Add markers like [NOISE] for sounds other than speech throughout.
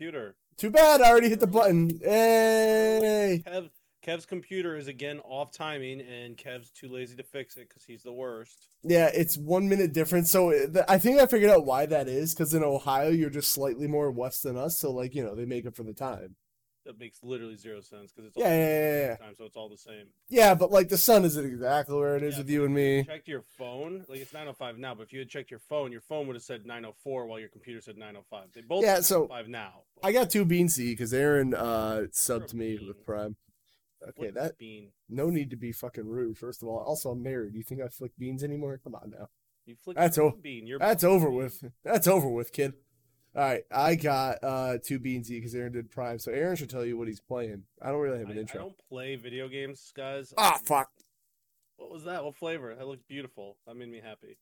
computer. Too bad. I already hit the button. Hey. Kev, Kev's computer is again off timing, and Kev's too lazy to fix it because he's the worst. Yeah, it's one minute difference. So uh, th- I think I figured out why that is. Because in Ohio, you're just slightly more west than us. So like you know, they make it for the time. Makes literally zero sense because it's Yeah, all yeah, yeah, yeah. time, so it's all the same. Yeah, but like the sun isn't exactly where it is Yeah, with you and me. Checked your phone, like it's 9:05 now. But if you had checked your phone, your phone would have said 9:04 while your computer said 9:05. They both Yeah, so- 9:05 now. I got two beansy because Aaron uh subbed to me bean. with Prime. Okay, What that bean? no need to be fucking rude. First of all, also I'm married. You think I flick beans anymore? Come on now. You flick That's o- bean. You're That's over with. That's over with, kid. All right, I got uh two beansy because Aaron did Prime, so Aaron should tell you what he's playing. I don't really have an I intro. I don't play video games, guys. Ah, Um, fuck. What was that? What flavor? That looked beautiful. That made me happy.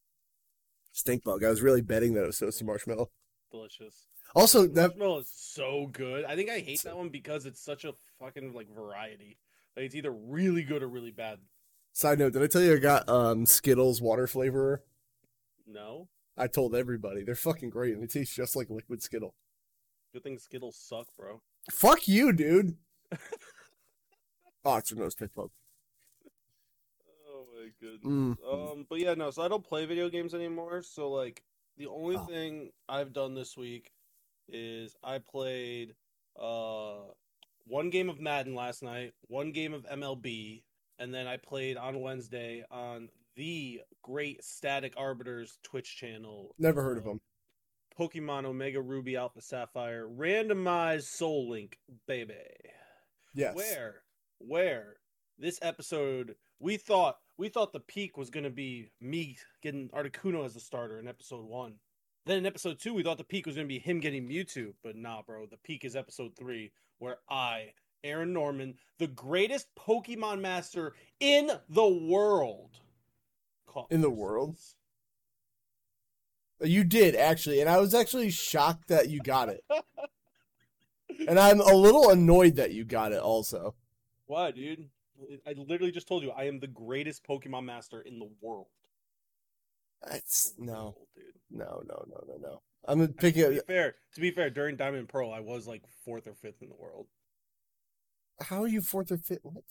Stink bug. I was really betting that it was toasty marshmallow. Delicious. Also, that Marshmallow is so good. I think I hate that one because it's such a fucking like variety. Like it's either really good or really bad. side note, did I tell you I got um Skittles water flavorer? No. I told everybody they're fucking great and they taste just like liquid Skittle. Good thing Skittles suck, bro. Fuck you, dude. [LAUGHS] oh, it's your nose pick bug. Oh my goodness. Mm. Um, but yeah, no. So I don't play video games anymore. So like, the only Oh. thing I've done this week is I played uh one game of Madden last night, one game of MLB, and then I played on Wednesday on the great Static Arbiters Twitch channel. Never heard of um, them. Pokemon Omega Ruby Alpha Sapphire randomized Soul Link, baby. Yes. Where, where this episode, we thought we thought the peak was gonna be me getting Articuno as the starter in episode one. Then in episode two, we thought the peak was gonna be him getting Mewtwo, but nah, bro. The peak is episode three, where I, Aaron Norman, the greatest Pokemon master in the world, caught In the world? Uh, you did actually, and I was actually shocked that you got it. [LAUGHS] and I'm a little annoyed that you got it also. Why, dude? I literally just told you I am the greatest Pokemon master in the world. That's The no, dude. no, no, no, no, no. I'm To picking. be fair, to be fair, during Diamond Pearl, I was like fourth or fifth in the world. How are you fourth or fifth? What?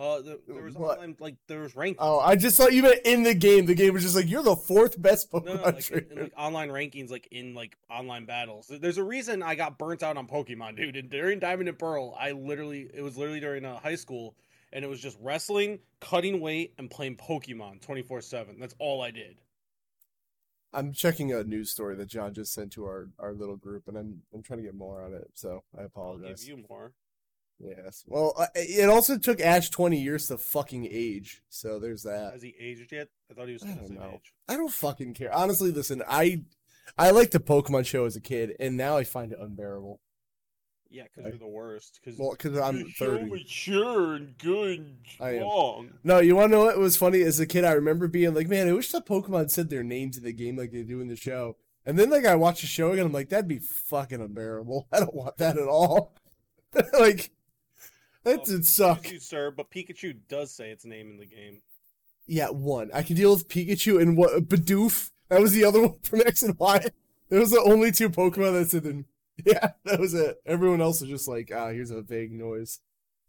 Uh, there, there was What? online, like there was rankings. Oh, I just thought you meant in the game. The game was just like you're the fourth best no, Pokemon no, like, in, trainer. in, like online rankings, like in like online battles. There's a reason I got burnt out on Pokemon, dude. And during Diamond and Pearl, I literally it was literally during uh, high school, and it was just wrestling, cutting weight, and playing Pokemon 24 seven. That's all I did. I'm checking a news story that John just sent to our, our little group, and I'm I'm trying to get more on it. So I I'll apologize. give you more. Yes. Well, uh, it also took Ash 20 years to fucking age. So there's that. Has he aged yet? I thought he was I don't know. age. I don't fucking care. Honestly, listen, I I liked the Pokemon show as a kid, and now I find it unbearable. Yeah, because you're the worst. Because Well, because I'm You're so 30. mature and good and strong. No, you want to know what was funny? As a kid, I remember being like, "Man, I wish the Pokemon said their names in the game like they do in the show." And then, like, I watch the show again, I'm like, "That'd be fucking unbearable. [LAUGHS] I don't want that at all." [LAUGHS] like, that Oh, would suck. You, sir, but Pikachu does say its name in the game. Yeah, one. I can deal with Pikachu and what Bidoof. That was the other [LAUGHS] one from X and Y. Those are the only two Pokemon that said them. [LAUGHS] Yeah, that was it. Everyone else was just like, ah, here's a vague noise.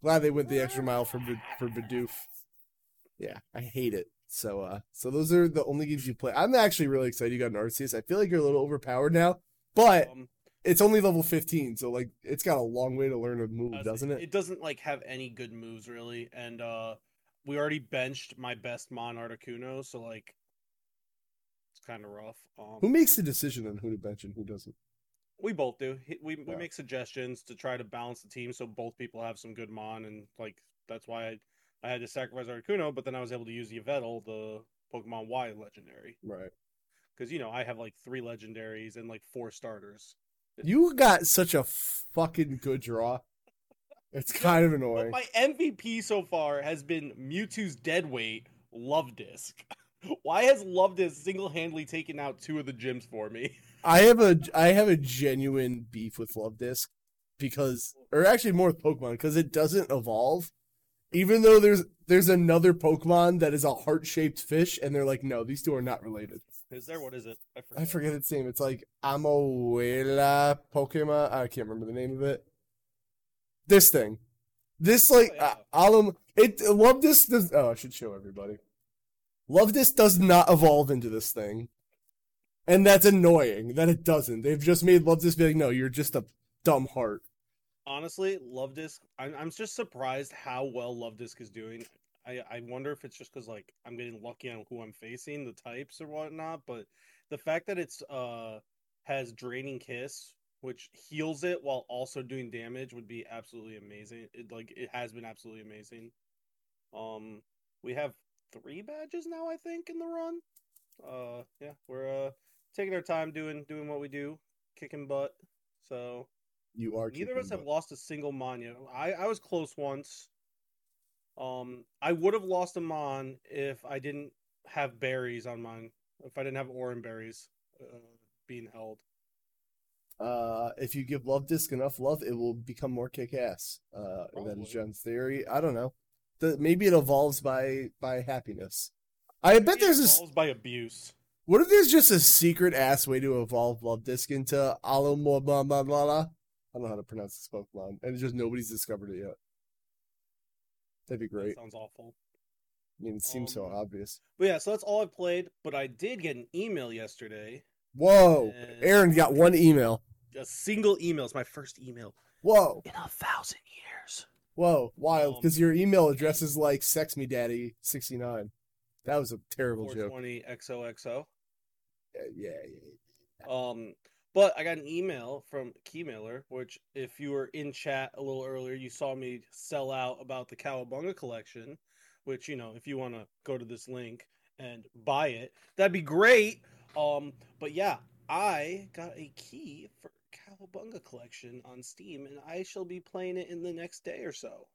Glad they went the extra mile for Bid- for Bidoof. Yeah, I hate it. So, uh, so those are the only games you play. I'm actually really excited you got an Arceus. I feel like you're a little overpowered now, but Um, it's only level 15, so like it's got a long way to learn a move, doesn't it? It doesn't like have any good moves really, and uh, we already benched my best Mon Articuno, so like, it's kind of rough. Um, Who makes the decision on who to bench and who doesn't? we both do. We we Yeah. make suggestions to try to balance the team so both people have some good Mon, and like that's why I, I had to sacrifice Articuno, but then I was able to use Yveltal, the Pokemon Y legendary, Right. because you know I have like three legendaries and like four starters. You got such a fucking good draw. It's kind of But annoying. my MVP so far has been Mewtwo's dead weight, Luvdisc. [LAUGHS] Why has Luvdisc single handedly taken out two of the gyms for me? [LAUGHS] I have a I have a genuine beef with Luvdisc because, or actually more with Pokemon because it doesn't evolve. Even though there's there's another Pokemon that is a heart shaped fish, and they're like, no, these two are not related. Is there? What is it? I forget. I forget its name. It's like Amoela Pokemon. I can't remember the name of it. This thing. This like Oh, yeah. Alum it love this does oh I should show everybody. Love this does not evolve into this thing. And that's annoying that it doesn't. They've just made Luvdisc be like, no, you're just a dumb heart. Honestly, Luvdisc. I'm I'm just surprised how well Luvdisc is doing. I I wonder if it's just because like I'm getting lucky on who I'm facing, the types or whatnot. But the fact that it's uh has draining kiss, which heals it while also doing damage, would be absolutely amazing. It like it has been absolutely amazing. Um, we have three badges now, I think, in the run. Uh, yeah, we're uh taking our time doing doing what we do, kicking butt. So You are neither of us kicking have lost a single mon yet. I I was close once. Um, I would have lost a mon if I didn't have berries on mine. If I didn't have oran berries uh, being held. Uh, if you give Luvdisc enough love, it will become more kick ass. Uh, that is Jen's theory. I don't know. The, maybe it evolves by by happiness. I bet there's It evolves by abuse. What if there's just a secret ass way to evolve Luvdisc into Alomobalala? I don't know how to pronounce this Pokemon, and it's just nobody's discovered it yet. That'd be That great. sounds awful. I mean, it seems so Um, obvious. But yeah, so that's all I've played. But I did get an email yesterday. Whoa, Aaron got one email. A single email. It's my first email Whoa, in a thousand years. whoa, wild! Um, Because your email address is like "sex me daddy" sixty nine. That was a terrible joke. 420 XOXO. Yeah, yeah, yeah. Um, but I got an email from Keymailer, which if you were in chat a little earlier, you saw me sell out about the Cowabunga collection. Which you know, if you want to go to this link and buy it, that'd be great. Um, but yeah, I got a key for Cowabunga collection on Steam, and I shall be playing it in the next day or so.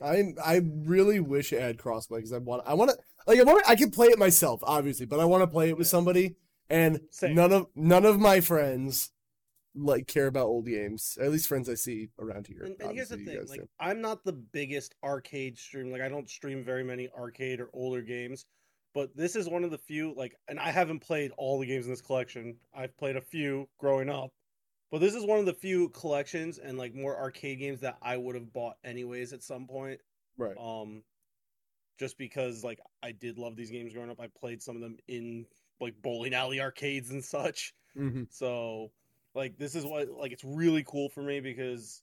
I I really wish it had crossplay because I want I want to like I want I can play it myself obviously, but I want to play it with somebody, and Same. none of none of my friends like care about old games. At least friends I see around here. And, and here's the thing, like do. I'm not the biggest arcade stream. Like I don't stream very many arcade or older games, but this is one of the few. Like, and I haven't played all the games in this collection. I've played a few growing up, but this is one of the few collections and like more arcade games that I would have bought anyways at some point. right. Um, just because like I did love these games growing up. I played some of them in like bowling alley arcades and such. hmm So, like, this is what like it's really cool for me because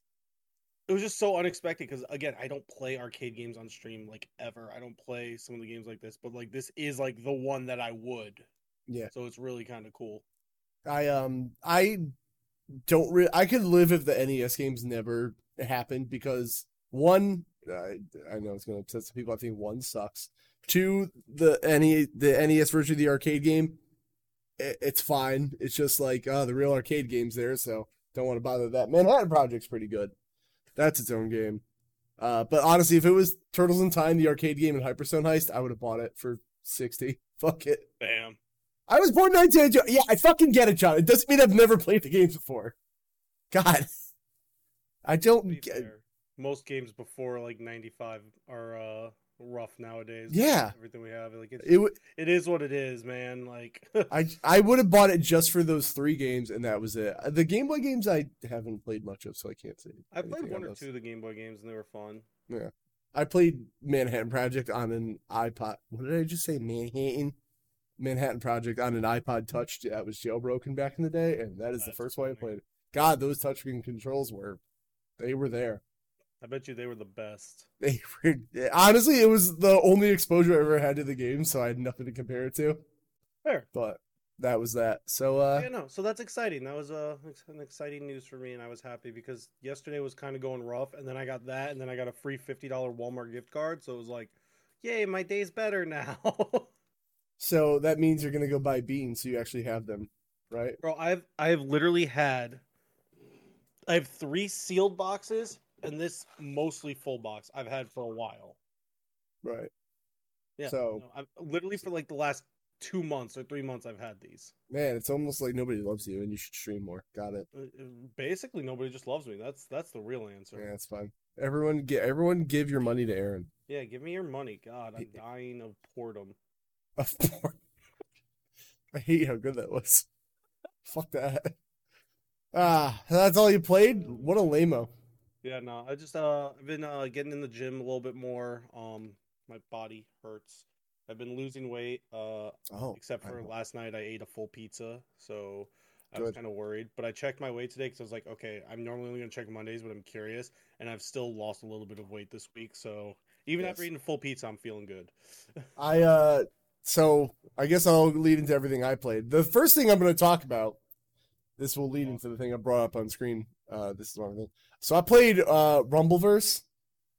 it was just so unexpected. Because again, I don't play arcade games on stream like ever. I don't play some of the games like this, but like this is like the one that I would. Yeah. So it's really kind of cool. I um I don't re- I could live if the NES games never happened because one I I know it's gonna upset some people. I think one sucks. Two the NE the NES version of the arcade game, i it's fine. It's just like uh the real arcade game's there, so don't want to bother that. Manhattan Project's pretty good. That's its own game. Uh, but honestly, if it was Turtles in Time, the arcade game and Hyperstone Heist, I would have bought it for sixty. [LAUGHS] Fuck it. Bam. I was born 1992. Yeah, I fucking get it, John. It doesn't mean I've never played the games before. God. I don't get most games before like '95 are uh rough nowadays. Yeah. Everything we have, like it's, it. w- it is what it is, man. Like [LAUGHS] I I would have bought it just for those three games, and that was it. Uh, the Game Boy games I haven't played much of, so I can't say. I played one on or those. two of the Game Boy games and they were fun. Yeah, I played Manhattan Project on an iPod. What did I just say? Manhattan. Manhattan Project on an iPod Touch that was jailbroken back in the day, and that is the That's first way I played it. God, those touchscreen controls were, they were there. I bet you they were the best. [LAUGHS] They were honestly, it was the only exposure I ever had to the game, so I had nothing to compare it to. Fair. But that was that. So uh yeah, no. So that's exciting. That was uh, an exciting news for me, and I was happy because yesterday was kind of going rough, and then I got that, and then I got a free fifty dollar Walmart gift card. So it was like, yay, my day's better now. [LAUGHS] so that means you're gonna go buy beans, so you actually have them, right? Bro, I've I've literally had I have three sealed boxes and this mostly full box I've had for a while. Right. Yeah. So- literally for like the last two months or three months I've had these. Man, it's almost like nobody loves you and you should stream more. Got it. Uh, uh, Basically nobody just loves me. That's that's the real answer. Yeah, it's fine. Everyone get everyone give your money to Aaron. Yeah, give me your money. God, I'm dying of boredom. Of course. [LAUGHS] I hate how good that was. Fuck that. Ah, that's all you played? What a lameo. Yeah, no, I just uh I've been uh getting in the gym a little bit more. Um my body hurts. I've been losing weight, uh Oh, except for last night I ate a full pizza, so I was kind of worried. But I checked my weight today because I was like, okay, I'm normally only gonna check Mondays, but I'm curious, and I've still lost a little bit of weight this week. So even after eating full pizza, I'm feeling good. [LAUGHS] I uh so I guess I'll lead into everything I played. The first thing I'm going to talk about this will lead into the thing I brought up on screen. Uh this is the wrong thing. So I played uh Rumbleverse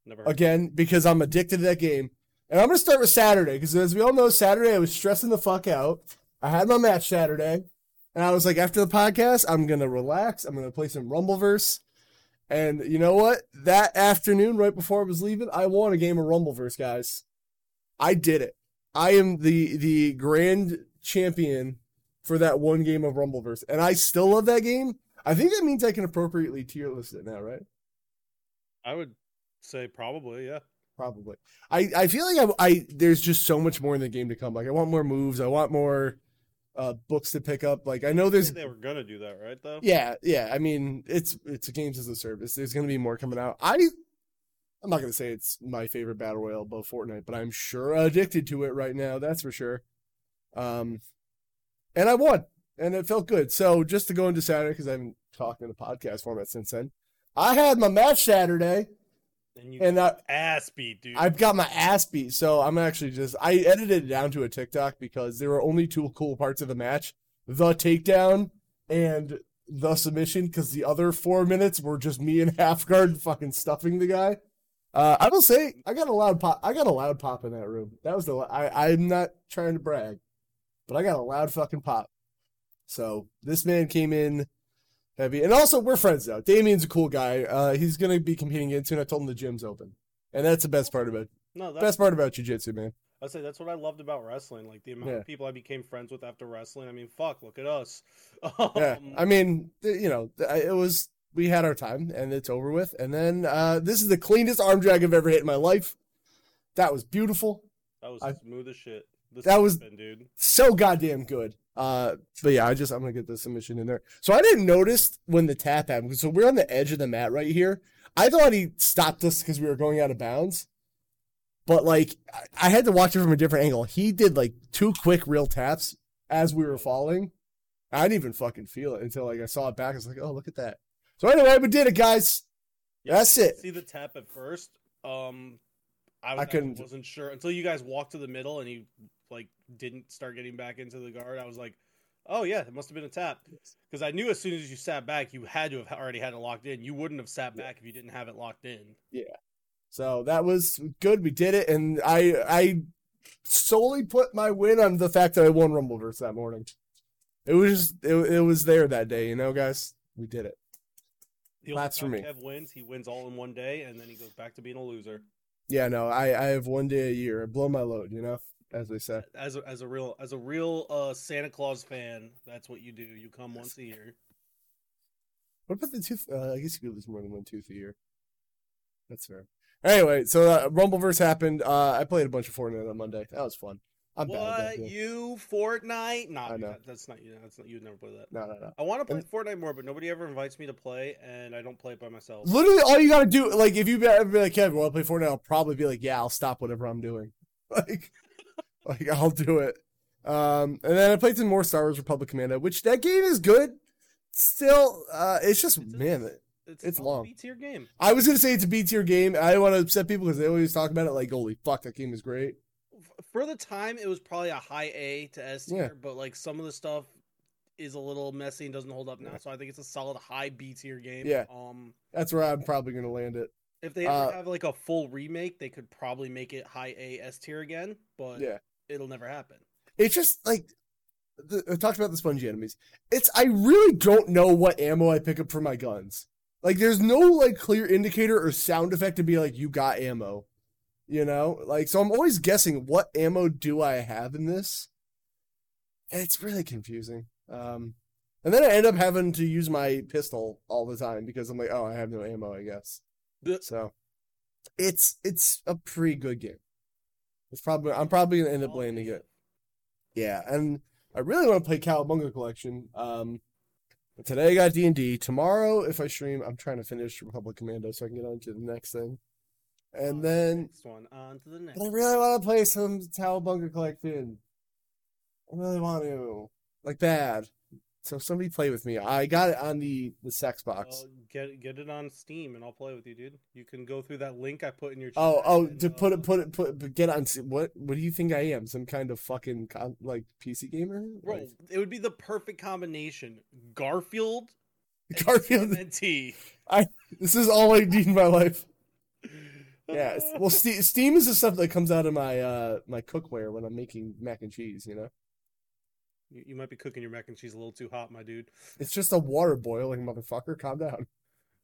Never again because I'm addicted to that game. And I'm going to start with Saturday because as we all know Saturday I was stressing the fuck out. I had my match Saturday and I was like after the podcast I'm going to relax. I'm going to play some Rumbleverse. And you know what? That afternoon right before I was leaving, I won a game of Rumbleverse, guys. I did it. I am the the grand champion for that one game of Rumbleverse, and I still love that game. I think that means I can appropriately tier list it now, right? I would say probably, yeah. Probably. I I feel like I, I there's just so much more in the game to come. Like I want more moves. I want more uh books to pick up. Like I know there's think they were gonna do that, right? Though. yeah yeah. I mean it's it's a games as a service. There's gonna be more coming out. I I'm not gonna say it's my favorite battle royale above Fortnite, but I'm sure addicted to it right now. That's for sure. Um, and I won, and it felt good. So just to go into Saturday because I haven't talked in a podcast format since then. I had my match Saturday, And you and I, ass beat, dude. I've got my ass beat. So I'm actually just I edited it down to a TikTok because there were only two cool parts of the match: the takedown and the submission. Because the other four minutes were just me and [LAUGHS] half guard fucking stuffing the guy. Uh, I will say I got a loud pop. I got a loud pop in that room. That was the. I I'm not trying to brag, but I got a loud fucking pop. So this man came in heavy, and also we're friends now. Damien's a cool guy. Uh, he's gonna be competing again soon. I told him the gym's open, and that's the best part about no, that's Best part about jujitsu, man. I say that's what I loved about wrestling. Like the amount Yeah. of people I became friends with after wrestling. I mean, fuck, look at us. [LAUGHS] Yeah, Um, I mean, you know, it was we had our time, and it's over with. And then uh, this is the cleanest arm drag I've ever hit in my life. That was beautiful, that was I- smooth as shit. This That was- been, dude. so goddamn good. Uh, but yeah, I just I'm gonna get the submission in there. So I didn't notice when the tap happened. So we're on the edge of the mat right here. I thought he stopped us because we were going out of bounds. But like, I- I had to watch it from a different angle. He did like two quick real taps as we were falling. I didn't even fucking feel it until like I saw it back. I was like, oh, look at that. So anyway, we did it, guys. Yeah, That's it. See the tap at first. Um, I, was, I I couldn't- wasn't sure until you guys walked to the middle and he like didn't start getting back into the guard. I was like, oh yeah, it must have been a tap because I knew as soon as you sat back, you had to have already had it locked in. You wouldn't have sat back if you didn't have it locked in. Yeah. So that was good. We did it, and I I solely put my win on the fact that I won Rumbleverse that morning. It was just, it, it was there that day, you know, guys. We did it. The Claps for me. Kev wins, he wins all in one day, and then he goes back to being a loser. Yeah, no, I I have one day a year. I blow my load, you know, as they say. As a, as a real as a real uh, Santa Claus fan, that's what you do. You come once a year. What about the tooth? Uh, I guess you could lose more than one tooth a year. That's fair. Anyway, so uh, Rumbleverse happened. Uh, I played a bunch of Fortnite on Monday. That was fun. I'm bad at What game. you Fortnite? Nah, I know. that- that's not you. That's not you. Would never play that. No, no, no. I want to play And- Fortnite more, but nobody ever invites me to play, and I don't play it by myself. Literally, all you gotta do, like, if you ever be like, Kevin, want to play Fortnite? I'll probably be like, yeah, I'll stop whatever I'm doing. [LAUGHS] Like, like I'll do it. Um, and then I played some more Star Wars Republic Commando, which that game is good. Still, uh, it's just It's a- man. It's, It's a long. B tier game. I was gonna say it's a B tier game. I don't want to upset people because they always talk about it like, holy fuck, that game is great. For the time, it was probably a high A to S tier, Yeah. but like some of the stuff is a little messy and doesn't hold up now. Yeah. So I think it's a solid high B tier game. Yeah. Um, That's where I'm probably gonna land it. if they ever Uh, have like a full remake, they could probably make it high A S tier again, but Yeah. It'll never happen. It's just like the, I talked about the spongy enemies. It's I really don't know what ammo I pick up for my guns. Like there's no like clear indicator or sound effect to be like you got ammo. You know? Like so I'm always guessing what ammo do I have in this? And it's really confusing. Um and then I end up having to use my pistol all the time because I'm like, oh, I have no ammo, I guess. So it's it's a pretty good game. It's probably I'm probably gonna end up landing it. Yeah, and I really want to play Cowabunga Collection. Um, but today I got D and D. Tomorrow, if I stream, I'm trying to finish Republic Commando so I can get on to the next thing. And On to the then, next one on to the next. but I really want to play some Cowabunga Collection. I really want to, like bad. So somebody play with me. I got it on the the sex box. Well, get get it on Steam and I'll play with you, dude. You can go through that link I put in your. Oh, chat oh, and, to put uh, it, put it, put it, get on. What, what do you think I am? Some kind of fucking con, like PC gamer? Bro, Like, it would be the perfect combination. Garfield, Garfield and Garfield. TMNT. [LAUGHS] This is all I need in my life. Yeah. Well, [LAUGHS] Steam is the stuff that comes out of my uh my cookware when I'm making mac and cheese. You know, You, you might be cooking your mac and cheese a little too hot, my dude. it's just a water boiling motherfucker. Calm down.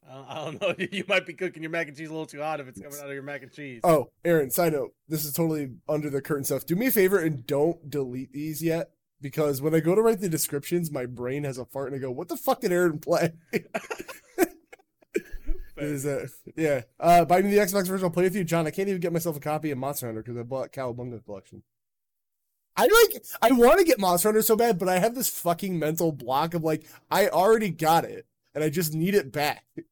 I, I don't [LAUGHS] know. You might be cooking your mac and cheese a little too hot if it's coming out of your mac and cheese. Oh, Aaron. Side note: This is totally under the curtain stuff. Do me a favor and don't delete these yet. Because when I go to write the descriptions, my brain has a fart and I go, "What the fuck did Aaron play?" [LAUGHS] Is uh, yeah. Uh, buy me the Xbox version. I'll play with you, John. I can't even get myself a copy of Monster Hunter because I bought Cowabunga collection. I like. I want to get Monster Hunter so bad, but I have this fucking mental block of like, I already got it, and I just need it back. [LAUGHS] Can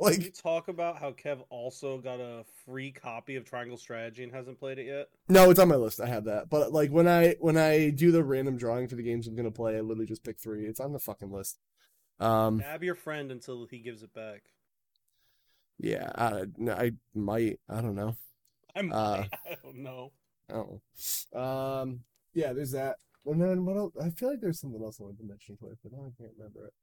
you like, talk about how Kev also got a free copy of Triangle Strategy and hasn't played it yet? no, it's on my list. I have that, but like when I when I do the random drawing for the games I'm gonna play, I literally just pick three. It's on the fucking list. Um, Dab your friend until he gives it back. yeah, I, I might. I don't know. I might. Uh, [LAUGHS] I don't know. Oh, um, yeah. There's that, and then what else? I feel like there's something else I wanted to mention quick, but now I can't remember it.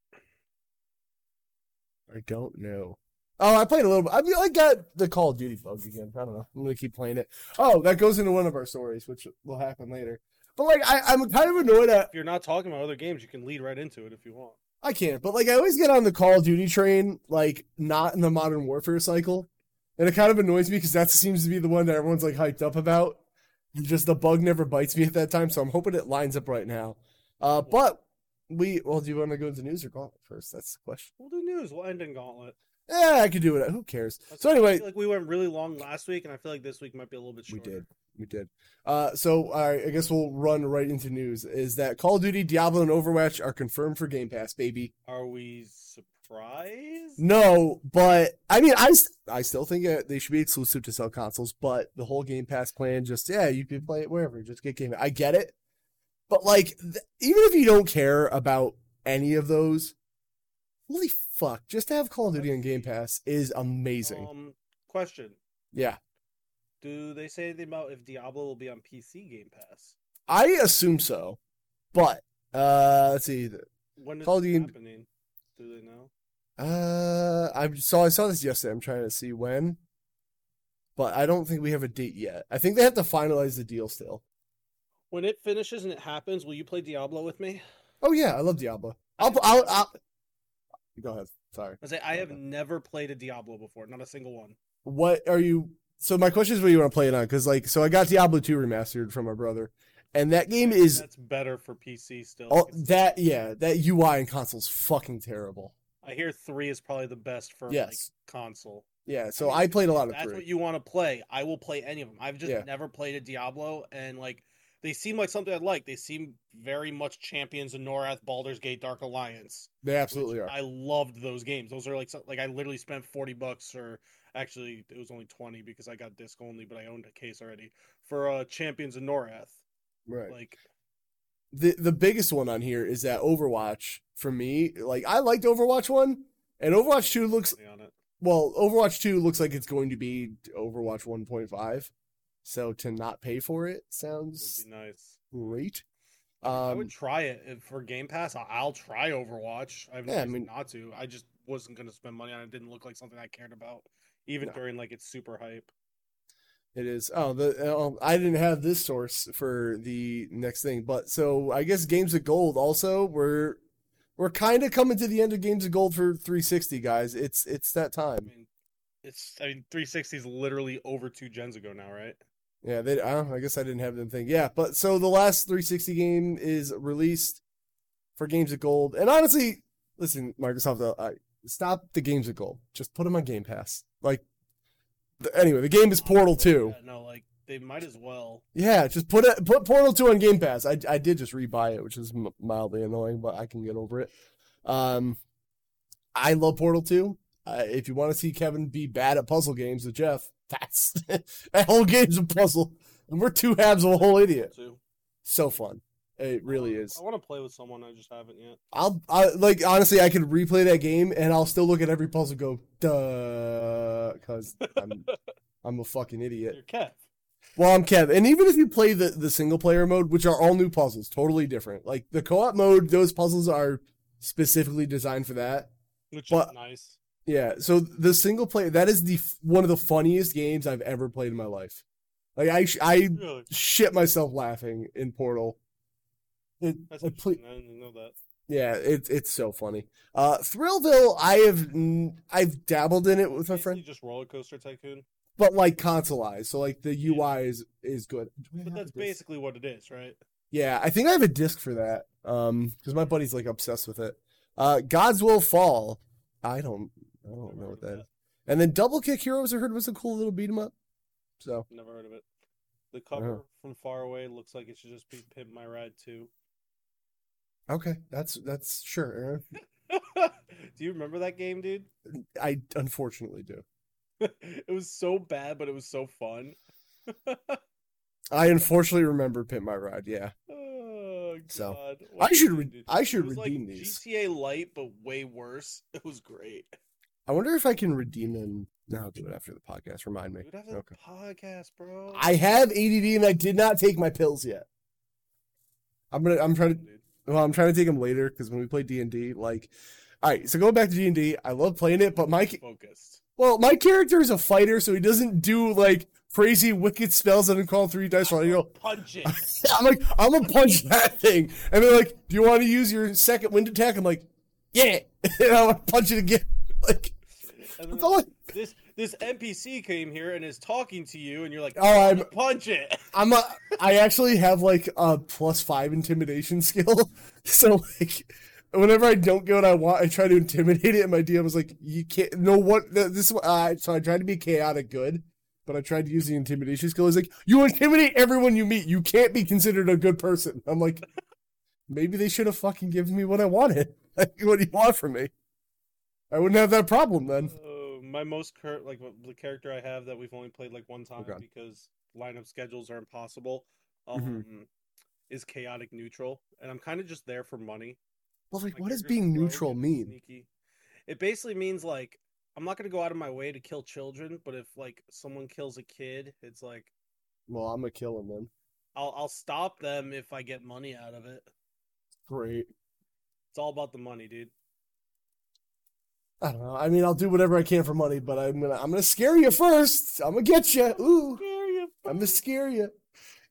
I don't know. Oh, I played a little bit. I mean, I got the Call of Duty bug again. I don't know. I'm gonna keep playing it. Oh, that goes into one of our stories, which will happen later. But like, I, I'm kind of annoyed at. If you're not talking about other games, you can lead right into it if you want. I can't, but like, I always get on the Call of Duty train, like not in the Modern Warfare cycle, and it kind of annoys me because that seems to be the one that everyone's like hyped up about. Just the bug never bites me at that time, so I'm hoping it lines up right now. Uh, but we well, do you want to go into news or gauntlet first? That's the question. We'll do news. We'll end in Gauntlet. Yeah, I could do it. Who cares? That's- So anyway, like we went really long last week, and I feel like this week might be a little bit we did, we did. Uh, so right, I guess we'll run right into news. Is that Call of Duty, Diablo, and Overwatch are confirmed for Game Pass, baby? Are we No, but I mean, I, st- I still think they should be exclusive to sell consoles. But the whole Game Pass plan, just yeah, you can play it wherever. Just get Game. I get it, but like, th- even if you don't care about any of those, holy fuck, just to have Call of Duty on Game Pass is amazing. Um, question: yeah, Do they say anything about if Diablo will be on PC Game Pass? I assume so, but uh, let's see. When is Call it Duty- happening? Do they know? Uh, I saw I saw this yesterday. I'm trying to see when, but I don't think we have a date yet. I think they have to finalize the deal still. When it finishes and it happens, will you play Diablo with me? Oh yeah, I love Diablo. I'll, I'll, I'll go ahead. Sorry. I say I have never played a Diablo before, not a single one. What are you? So my question is, what you want to play it on? Because like, so I got Diablo two remastered from my brother, and that game is That's better for PC still. Oh, that. Yeah, that UI and console's fucking terrible. I hear three is probably the best for Yes. like console. Yeah, so mean, I played a lot of That's three. what you want to play. I will play any of them. I've just Yeah. never played a Diablo, and like they seem like something I'd like. They seem very much champions of Norrath, Baldur's Gate, Dark Alliance. They absolutely are. I loved those games. Those are like like I literally spent forty bucks, or actually it was only twenty because I got disc only, but I owned a case already for uh Champions of Norrath. Right. Like the the biggest one on here is that Overwatch for me. Like I liked Overwatch one, and Overwatch two looks well. Overwatch two looks like it's going to be Overwatch one point five. So to not pay for it sounds be nice. great. Um, I Um, would try it if for Game Pass. I'll try Overwatch. I have no Yeah, I mean- not to. I just wasn't going to spend money on it. It didn't look like something I cared about, even No. during like its super hype. It is. Oh, the oh, I didn't have this source for the next thing, but so I guess Games of Gold also we're we're kind of coming to the end of Games of Gold for 360 guys. It's it's that I time. mean, it's I mean 360 is literally over two gens ago now, right? Yeah, they. I, I guess I didn't have them thing. Yeah, but so the last 360 game is released for Games of Gold, and honestly, listen, Microsoft, uh, I, stop the Games of Gold. Just put them on Game Pass. Like, anyway, the game is Portal 2. Yeah, no, like they might as well. Yeah, just put it put Portal Two on Game Pass. I I did just rebuy it, which is mildly annoying, but I can get over it. Um, I love Portal Two. Uh, if you want to see Kevin be bad at puzzle games with Jeff, [LAUGHS] that's that whole game's a puzzle, and we're two halves of a whole idiot. Too. So fun, it really um, is. I want to play with someone. I just haven't yet. I'll I, like honestly, I could replay that game and I'll still look at every puzzle, and go duh, because I'm [LAUGHS] I'm a fucking idiot. You're Kev. Well, I'm Kev, and even if you play the the single player mode, which are all new puzzles, totally different. Like the co op mode, those puzzles are specifically designed for that. Which But- is nice. Yeah, so the single player that is the f- one of the funniest games I've ever played in my life. Like I I Really? shit myself laughing in Portal. It, That's I ple- I didn't know that. yeah, it's it's so funny. Uh, Thrillville, I have n- I've dabbled in it with my friend, just roller coaster tycoon. but like consoleized, so like the UI is is good. But that's basically what it is, right? Yeah, I think I have a disc for that. Um, because my buddy's like obsessed with it. Uh, Gods Will Fall. I don't, I don't Never know what that, that. Is. And then Double Kick Heroes, I heard was a cool little beat 'em up. So Never heard of it. The cover from far away looks like it should just be Pimp My Ride 2. Okay, that's that's sure. Eh. Aaron. [LAUGHS] do you remember that game, dude? I unfortunately do. [LAUGHS] it was so bad, but it was so fun. [LAUGHS] I unfortunately remember Pit My Ride. Yeah, Oh god. So, I should re- I should It was redeem like these. GTA Light, but way worse. It was great. I wonder if I can redeem them. No, I'll do it after the podcast. Remind me. Dude, have a Okay. podcast, bro. I have ADD and I did not take my pills yet. I'm gonna. I'm trying to. Well, I'm trying to take them later because when we play D and D, like, all right. So going back to D and D, I love playing it, but my focused. well, my character is a fighter, so he doesn't do like crazy wicked spells that call three dice roll. You go, Punch it. [LAUGHS] I'm like, I'm gonna punch [LAUGHS] that thing, and they're like, "Do you want to use your second wind attack?" I'm like, "Yeah," [LAUGHS] and I want to punch it again. Like, And then all I- this this NPC came here and is talking to you, and you're like, Oh, I'm- punch it. [LAUGHS] I'm a, I actually have like a plus five intimidation [LAUGHS] skill. So like whenever I don't get what I want, I try to intimidate it and my DM was like, you can't no what this is uh, so I tried to be chaotic good, but I tried to use the intimidation skill. It's like, you intimidate everyone you meet. You can't be considered a good person. [LAUGHS] I'm like, maybe they should have fucking given me what I wanted. Like, what do you want from me? I wouldn't have that problem then. Uh, my most cur- like the character I have that we've only played like one time Okay. because lineup schedules are impossible. Um, Mhm. is chaotic neutral, and I'm kind of just there for money. Well, like, what does being neutral mean? Sneaky. It basically means like I'm not gonna go out of my way to kill children, but if like someone kills a kid, it's like Well, I'm gonna kill them then. I'll I'll stop them if I get money out of it. Great. It's all about the money, dude. I don't know. I mean, I'll do whatever I can for money, but I'm gonna I'm gonna scare you first. I'm gonna get you. Ooh, Scare you, I'm gonna scare you.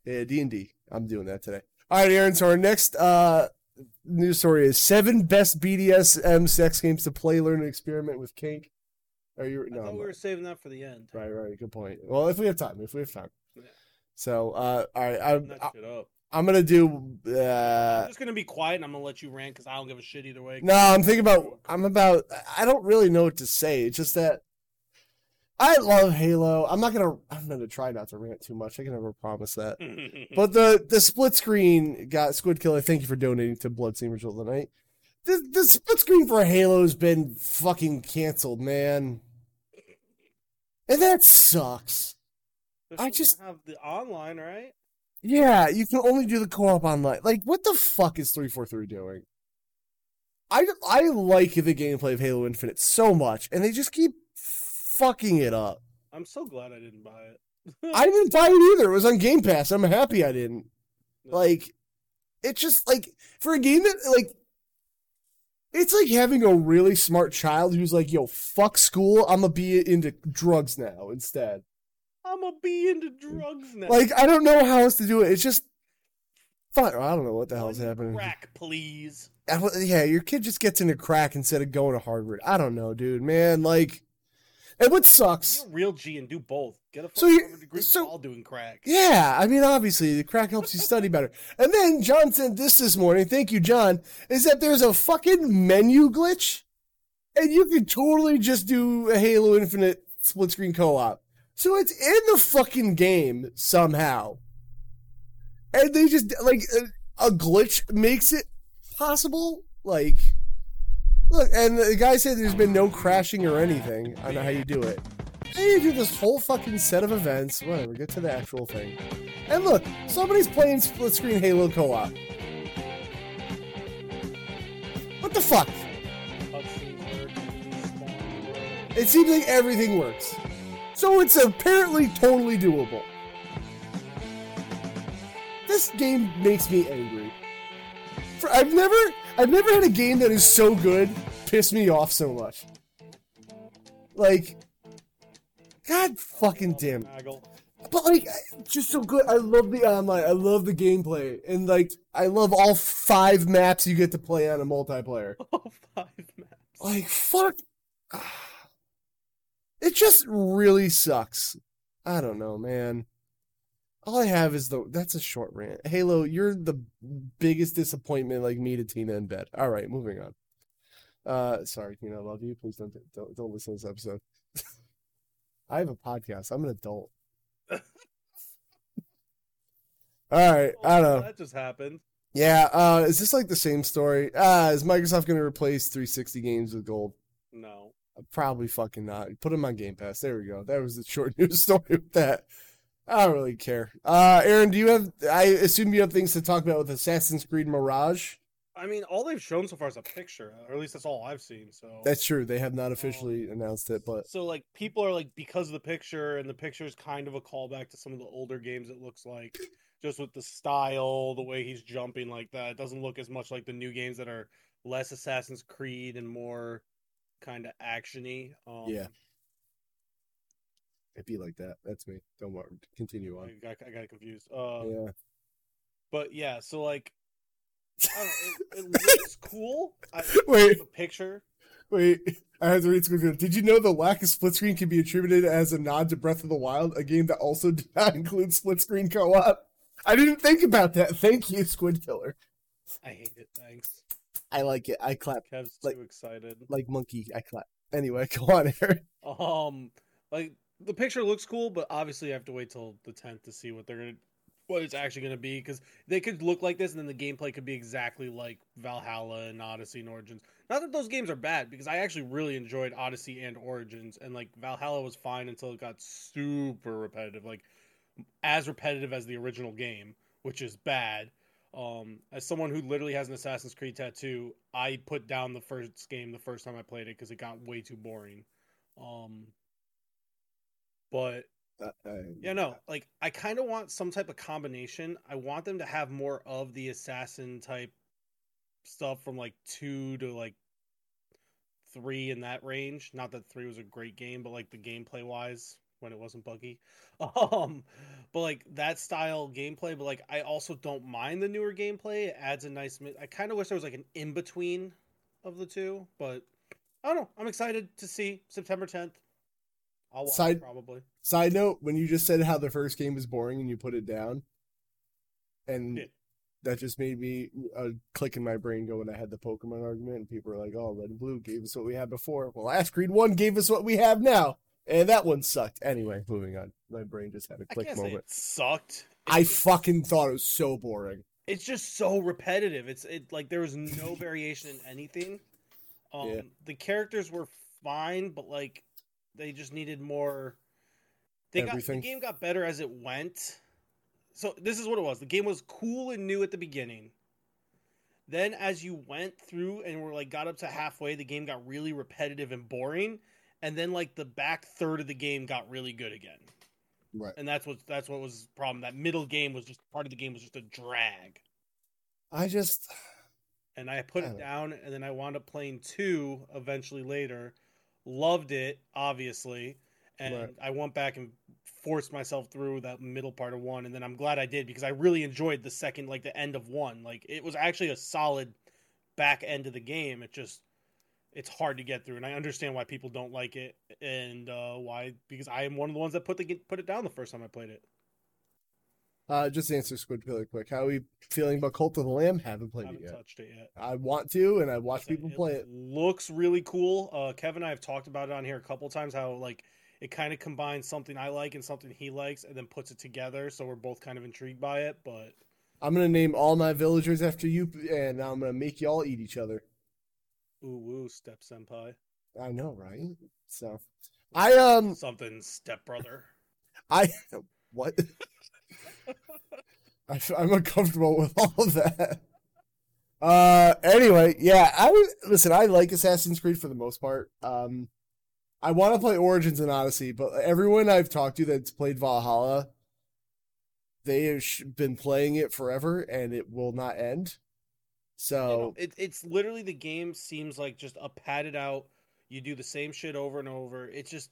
Yeah, D and D. I'm doing that today. All right, Aaron. So our next uh news story is seven best BDSM sex games to play, learn, and experiment with kink. Are you? No, I'm we not. saving that for the end. right, right. Good point. Well, if we have time, if we have time. Yeah. So, uh, all right, Cutting I'm that shit up. I'm gonna do. I'm Uh, just gonna be quiet and I'm gonna let you rant because I don't give a shit either way. No, I'm thinking about. I'm about. I don't really know what to say. It's just that I love Halo. I'm not gonna. I'm gonna try not to rant too much. I can never promise that. [LAUGHS] But the the split screen got Squid Killer. Thank you for donating to Blood Ritual tonight. The Night. the the split screen for Halo has been fucking canceled, man, and that sucks. I just- have the online, right? Yeah, you can only do the co-op online. Like, what the fuck is three four three doing? I I like the gameplay of Halo Infinite so much, and they just keep fucking it up. I'm so glad I didn't buy it. [LAUGHS] I didn't buy it either. It was on Game Pass. I'm happy I didn't. Like, it's just like for a game that like. It's like having a really smart child who's like, "Yo, fuck school. I'm gonna be into drugs now instead." I'm gonna be into drugs now. Like, I don't know how else to do it. It's just, fuck. I don't know what the hell's happening. Crack, please. I yeah, your kid just gets into crack instead of going to Harvard. I don't know, dude, man. Like, and what sucks? You're a real G and do both. Get a So Harvard degree so- while doing crack. Yeah, I mean, obviously, the crack helps you study better. And then John sent this this morning. Thank you, John. Is that there's a fucking menu glitch, and you can totally just do a Halo Infinite split screen co op. So it's in the fucking game somehow. And they just, like, a, a glitch makes it possible? Like, look, and the guy said there's been no crashing or anything. I don't know how you do it. And you do this whole fucking set of events. Whatever, get to the actual thing. And look, somebody's playing split screen Halo co op. What the fuck? It seems like everything works. So it's apparently totally doable. This game makes me angry. For, I've never I've never had a game that is so good piss me off so much. Like God fucking oh, damn. Haggle. But like just so good. I love the online. I love the gameplay. And like I love all five maps you get to play on a multiplayer. [LAUGHS] Oh, five maps. Like fuck. [SIGHS] It just really sucks. I don't know, man. All I have is the that's a short rant. Halo, you're the biggest disappointment like me to Tina in bed. All right, moving on. Uh sorry, Tina, I love you. Please don't don't, don't listen to this episode. [LAUGHS] I have a podcast. I'm an adult. [LAUGHS] All right, I don't know. That just happened. Yeah, uh is this like the same story? Ah, is Microsoft going to replace 360 games with gold? No. Probably fucking not. Put him on Game Pass. There we go. That was the [LAUGHS] short news story with that. I don't really care. Uh, Aaron, do you have? I assume you have things to talk about with Assassin's Creed Mirage. I mean, all they've shown so far is a picture, or at least that's all I've seen. So That's true. They have not officially announced it, but so like people are like because of the picture, and the picture is kind of a callback to some of the older games. It looks like just with the style, the way he's jumping like that. It doesn't look as much like the new games that are less Assassin's Creed and more kind of actiony. Um, Yeah. it'd be like that. That's me. Don't worry. Continue I on. got, I got confused. Uh, Yeah. But yeah, so like, I don't know, it, it [LAUGHS] looks cool. I, Wait, the picture. wait. I have to read something. Did you know the lack of split screen can be attributed as a nod to Breath of the Wild, a game that also [LAUGHS] did not include split screen co-op? I didn't think about that. Thank you, Squid Killer. I hate it. Thanks. I like it. I clap Kev's Like- too excited. like monkey. I clap. Anyway, [LAUGHS] go on, Aaron. Um, like the picture looks cool, but obviously I have to wait till the tenth to see what they're gonna, what it's actually gonna be, because they could look like this, and then the gameplay could be exactly like Valhalla and Odyssey and Origins. Not that those games are bad, because I actually really enjoyed Odyssey and Origins, and like Valhalla was fine until it got super repetitive, like as repetitive as the original game, which is bad. Um, as someone who literally has an Assassin's Creed tattoo, I put down the first game the first time I played it because it got way too boring. Um, but Uh, yeah, no, like I kind of want some type of combination. I want them to have more of the assassin type stuff from like two to like three in that range. Not that three was a great game, but like the gameplay wise, when it wasn't buggy. [LAUGHS] Um, but like that style gameplay. But like I also don't mind the newer gameplay. It adds a nice. mi- I kind of wish there was like an in between of the two, but I don't know. I'm excited to see September 10th. I'll watch Side- probably. Side note: When you just said how the first game was boring and you put it down, and Yeah. that just made me a click in my brain go when I had the Pokemon argument, and people were like, "Oh, Red and Blue gave us what we had before." Well, Ash Creed One gave us what we have now, and that one sucked. Anyway, moving on. My brain just had a click can't say moment. it sucked. I fucking thought it was so boring. it's just so repetitive. It's it like there was no [LAUGHS] variation in anything. Um Yeah. the characters were fine, but like they just needed more they got Everything. the game got better as it went. So this is what it was. The game was cool and new at the beginning. Then as you went through and were like got up to halfway, the game got really repetitive and boring. And then like the back third of the game got really good again. Right. And that's what that's what was the problem. That middle game was just part of the game was just a drag. I just and I put I it down, and then I wound up playing two eventually later. Loved it, obviously, and Right. I went back and forced myself through that middle part of one, and then I'm glad I did because I really enjoyed the second, like the end of one. Like it was actually a solid back end of the game. It just it's hard to get through, and I understand why people don't like it, and uh, why because I am one of the ones that put the put it down the first time I played it. uh, just answer Squid really quick. How are we feeling about Cult of the Lamb? Haven't played it haven't yet. touched it yet. I want to, and I watch people play it. Looks really cool. Uh, Kevin and I have talked about it on here a couple times. How like it kind of combines something I like and something he likes, and then puts it together. So we're both kind of intrigued by it. But I'm gonna name all my villagers after you, and I'm gonna make y'all eat each other. Ooh woo, step senpai, I know, right? So, I um, something step brother. [LAUGHS] I what? [LAUGHS] I, am uncomfortable with all of that. Uh, anyway, yeah, I would listen. I like Assassin's Creed for the most part. Um, I want to play Origins and Odyssey, but everyone I've talked to that's played Valhalla, they have been playing it forever and it will not end. So You know, it, it's literally the game seems like just a padded out. You do the same shit over and over. It's just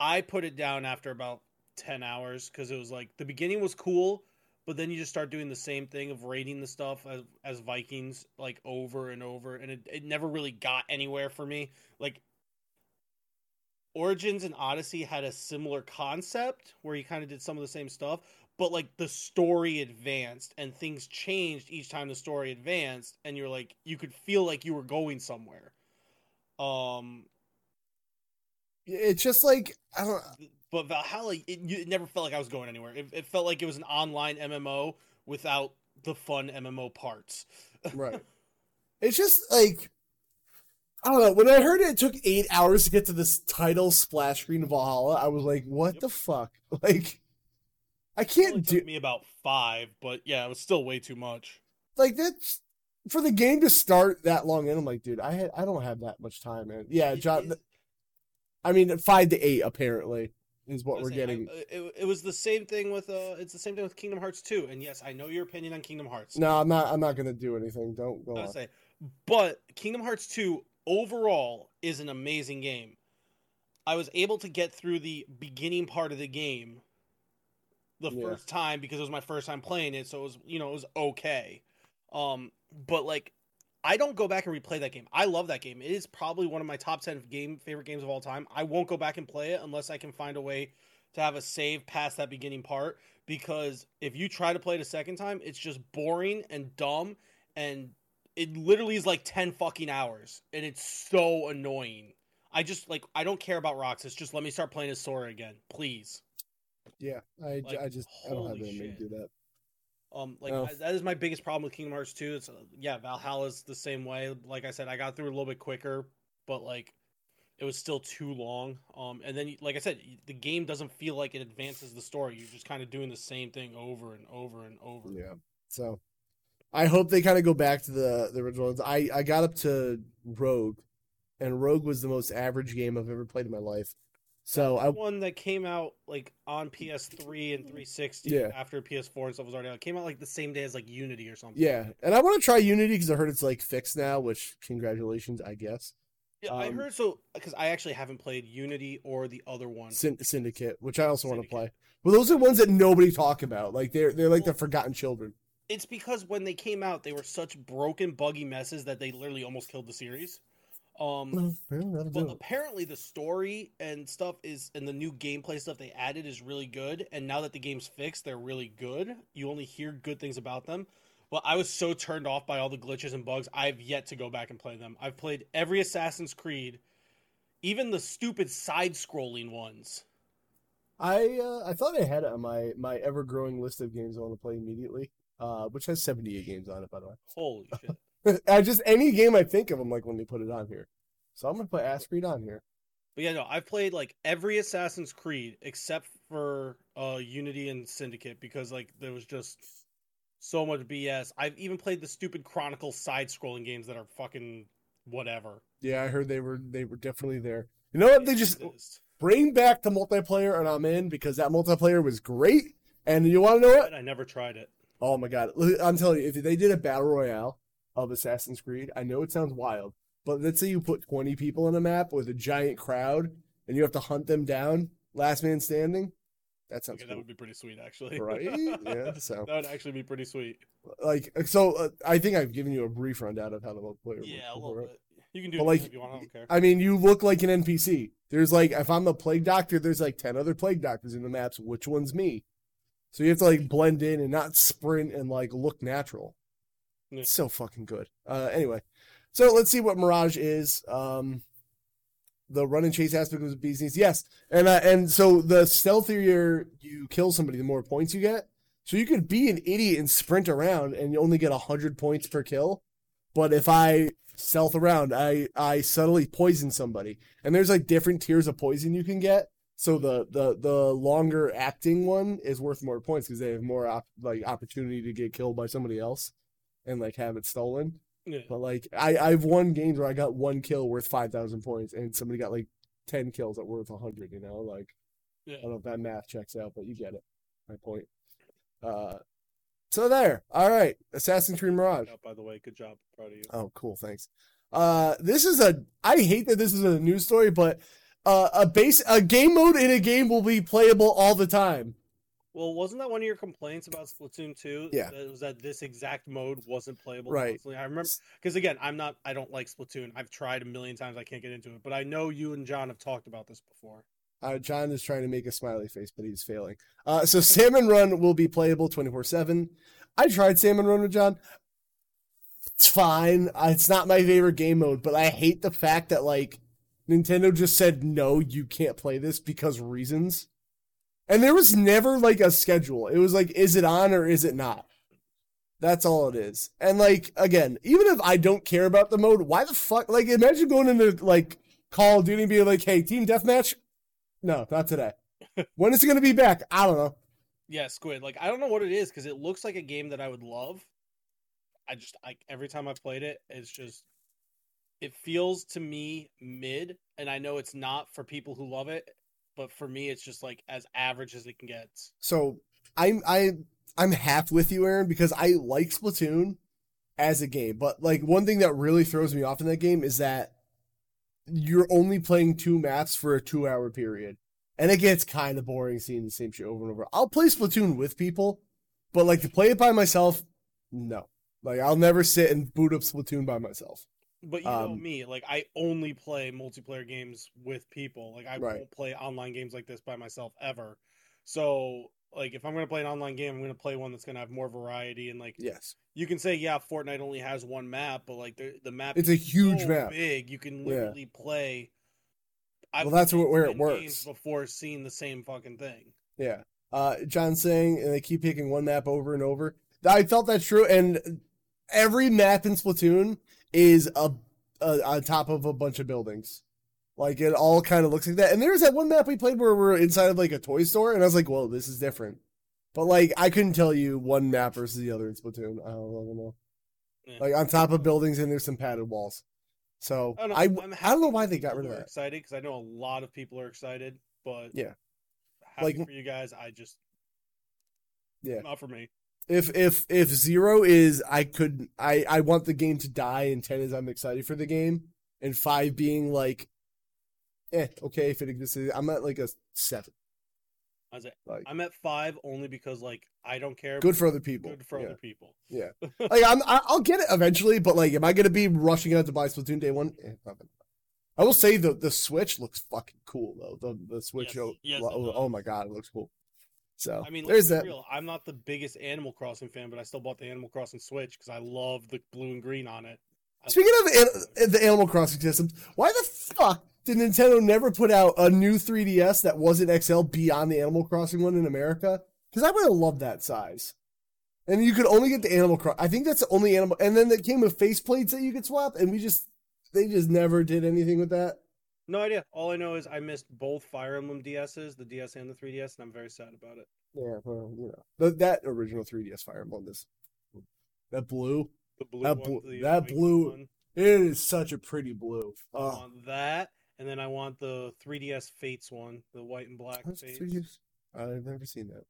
I put it down after about ten hours because it was like the beginning was cool, but then you just start doing the same thing of raiding the stuff as as Vikings like over and over, and it, it never really got anywhere for me. Like Origins and Odyssey had a similar concept where you kind of did some of the same stuff, but like the story advanced and things changed each time the story advanced, and you're like you could feel like you were going somewhere. Um, it's just like I don't. but Valhalla, it, it never felt like I was going anywhere. It, it felt like it was an online MMO without the fun MMO parts. [LAUGHS] right. It's just like I don't know. When I heard it, took eight hours to get to this title splash screen of Valhalla, I was like, "What Yep. the fuck?" [LAUGHS] Like, I can't do me about five, but yeah, it was still way too much. like that's for the game to start that long. in. I'm like, dude, I had I don't have that much time, man. Yeah, John. I mean, five to eight apparently is what we're say, getting. I- it, it was the same thing with uh, it's the same thing with Kingdom Hearts 2. And yes, I know your opinion on Kingdom Hearts. No, I'm not. I'm not gonna do anything. Don't go I on. say, but Kingdom Hearts 2 overall is an amazing game. I was able to get through the beginning part of the game the Yeah. first time because it was my first time playing it, so it was you know it was okay. Um, but like, I don't go back and replay that game. I love that game. It is probably one of my top ten game favorite games of all time. I won't go back and play it unless I can find a way to have a save past that beginning part because if you try to play it a second time, it's just boring and dumb and it literally is like 10 fucking hours and it's so annoying. I just like I don't care about Roxas. Just let me start playing as Sora again, please. Yeah, I, Like, I just I don't have it in me to do that. Um, like Oh. I- that is my biggest problem with Kingdom Hearts 2. It's uh, yeah, Valhalla's the same way. Like I said, I got through it a little bit quicker, but like it was still too long. Um, and then like I said, the game doesn't feel like it advances the story. You're just kind of doing the same thing over and over and over. Yeah. So I hope they kind of go back to the the original ones. I I got up to Rogue, and Rogue was the most average game I've ever played in my life. So I one that came out like on PS3 and 360 Yeah. after PS4 and stuff was already out. It came out like the same day as like Unity or something. yeah, and I want to try Unity because I heard it's like fixed now. Which congratulations, I guess. Yeah, I Um, heard so because I actually haven't played Unity or the other one. Syn- Syndicate, which I also want to play. Well, those are ones that nobody talk about. Like they're they're like the forgotten children. It's because when they came out, they were such broken, buggy messes that they literally almost killed the series. Um, but apparently the story and stuff is and the new gameplay stuff they added is really good. And now that the game's fixed, they're really good. You only hear good things about them. But I was so turned off by all the glitches and bugs. I've yet to go back and play them. I've played every Assassin's Creed, even the stupid side-scrolling ones. I uh, I thought I had it on my my ever growing list of games I want to play immediately. Uh, which has seventy eight games on it, by the way. Holy shit! [LAUGHS] I just any game I think of, I'm like when they put it on here. So I'm gonna put Ass Creed on here. But yeah, no, I've played like every Assassin's Creed except for uh Unity and Syndicate because like there was just so much BS. I've even played the stupid Chronicle side-scrolling games that are fucking whatever. Yeah, I heard they were they were definitely there. You know what? They just bring back the multiplayer, and I'm in because that multiplayer was great. And you want to know what? I never tried it. Oh my god! I'm telling you, if they did a battle royale of Assassin's Creed, I know it sounds wild, but let's say you put 20 people on a map with a giant crowd, and you have to hunt them down, last man standing. That sounds Okay, that would be pretty sweet, actually. right? [LAUGHS] Yeah. So, that would actually be pretty sweet. like, so uh, I think I've given you a brief rundown of how the multiplayer. Yeah, a little bit. You can do it like, if you want. I don't care. I mean, you look like an NPC. There's like, if I'm the plague doctor, there's like 10 other plague doctors in the maps. Which one's me? So you have to like blend in and not sprint and like look natural. Yeah. So fucking good. Uh, anyway, so let's see what Mirage is. Um, the run and chase aspect bee's knees. Yes, and uh, and so the stealthier you kill somebody, the more points you get. So you could be an idiot and sprint around, and you only get hundred points per kill. But if I stealth around, I I subtly poison somebody, and there's like different tiers of poison you can get. So the the the longer acting one is worth more points because they have more op- like opportunity to get killed by somebody else, and like have it stolen. Yeah. But like I I've won games where I got one kill worth five thousand points, and somebody got like ten kills that worth hundred. You know, like Yeah. I don't know if that math checks out, but you get it. My point. Uh, so there. All right, Assassin's Creed Mirage. Up, by the way, good job. Proud of you. Oh, cool. Thanks. Uh, this is a. I hate that this is a news story, but uh, a base a game mode in a game will be playable all the time. Well, wasn't that one of your complaints about Splatoon 2? Yeah. That was that this exact mode wasn't playable Right. constantly. I remember because again, I'm not I don't like Splatoon. I've tried a million times, I can't get into it. But I know you and John have talked about this before. Uh, John is trying to make a smiley face, but he's failing. Uh, so Salmon Run will be playable 24 7. I tried Salmon Run with John. It's fine. Uh, It's not my favorite game mode, but I hate the fact that, like, Nintendo just said, no, you can't play this because reasons. And there was never, like, a schedule. It was like, is it on or is it not? That's all it is. And, like, again, even if I don't care about the mode, why the fuck? Like, imagine going into, like, Call of Duty and being like, hey, Team Deathmatch? No, not today. [LAUGHS] when is it going to be back? I don't know. Yeah, Squid. Like I don't know what it is because it looks like a game that I would love. I just like every time I played it, it's just it feels to me mid, and I know it's not for people who love it, but for me, it's just like as average as it can get. So I'm I I'm half with you, Aaron, because I like Splatoon as a game, but like one thing that really throws me off in that game is that you're only playing two maps for a two hour period. And it gets kind of boring seeing the same shit over and over. I'll play Splatoon with people, but like to play it by myself, no. Like I'll never sit and boot up Splatoon by myself. But you know Um, me, like I only play multiplayer games with people. Like I Right. won't play online games like this by myself ever. So like if I'm gonna play an online game, I'm gonna play one that's gonna have more variety and like Yes. you can say yeah, Fortnite only has one map, but like the the map It's a huge so map. big. You can Yeah. literally play. I've Well, that's where- it 10 works. Before seeing the same fucking thing. Yeah. Uh, John saying, and they keep picking one map over and over. I felt that's true. And every map in Splatoon is a, a on top of a bunch of buildings. Like it all kind of looks like that. And there's that one map we played where we're inside of like a toy store, and I was like, "Whoa, this is different." But like, I couldn't tell you one map versus the other in Splatoon. I don't, I don't know. Yeah. Like on top of buildings, and there's some padded walls. So I don't know. I, I'm don't know why they got rid of that. Excited because I know a lot of people are excited, but Yeah. Like- for you guys. I just Yeah. not for me. If if if zero is I could I I want the game to die and ten is I'm excited for the game and five being like eh okay if it exists I'm at like a seven I was at, like I'm at five only because like I don't care. good for other people Good for yeah. other people. yeah [LAUGHS] like I'm I- I'll get it eventually but like am I gonna be rushing out to buy Splatoon day one eh, I will say the the Switch looks fucking cool though the the Switch Yes. oh, Yes, oh, oh my god it looks cool so I mean, there's that real. I'm not the biggest Animal Crossing fan, but I still bought the Animal Crossing Switch because I love the blue and green on it. I Speaking of an- the Animal Crossing systems, why the fuck did Nintendo never put out a new 3DS that wasn't XL beyond the Animal Crossing one in America? Because I would have loved that size. And you could only get the Animal Cross. I think that's the only animal. And then it came with faceplates that you could swap, and we just they just never did anything with that. No idea. All I know is I missed both Fire Emblem DSs, the DS and the 3DS, and I'm very sad about it. Yeah, well, you know, the, that original 3DS Fire Emblem is that blue. The blue That one, blue- the that blue- one. It is such a pretty blue. I Oh, want that, and then I want the 3DS Fates one, the white and black Fates. I've never seen that.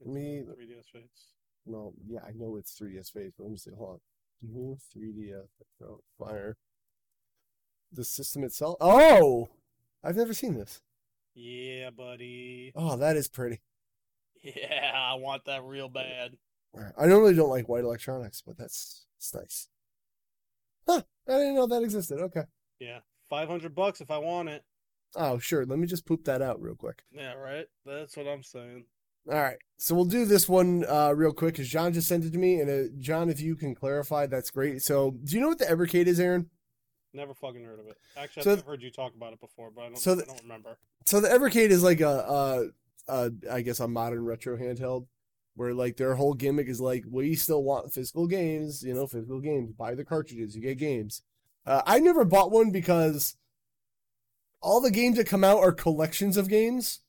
It's Me- the 3DS Fates. Well, yeah, I know it's 3DS Fates, but let me see. Hold on. New 3DS oh, Fire. The system itself. Oh, I've never seen this. Yeah, buddy. Oh, that is pretty. Yeah, I want that real bad. I normally don't like white electronics, but that's it's nice. Huh? I didn't know that existed. Okay. Yeah, 500 bucks if I want it. Oh, sure. Let me just poop that out real quick. Yeah, right. That's what I'm saying. All right. So we'll do this one uh, real quick because John just sent it to me. And uh, John, if you can clarify, that's great. So, do you know what the Evercade is, Aaron? Never fucking heard of it. Actually, So- I've heard you talk about it before, but I don't. So I don't remember. So the Evercade is like a, a, I guess a modern retro handheld, where like their whole gimmick is like, we still want physical games, you know, physical games. Buy the cartridges, you get games. Uh, I never bought one because all the games that come out are collections of games.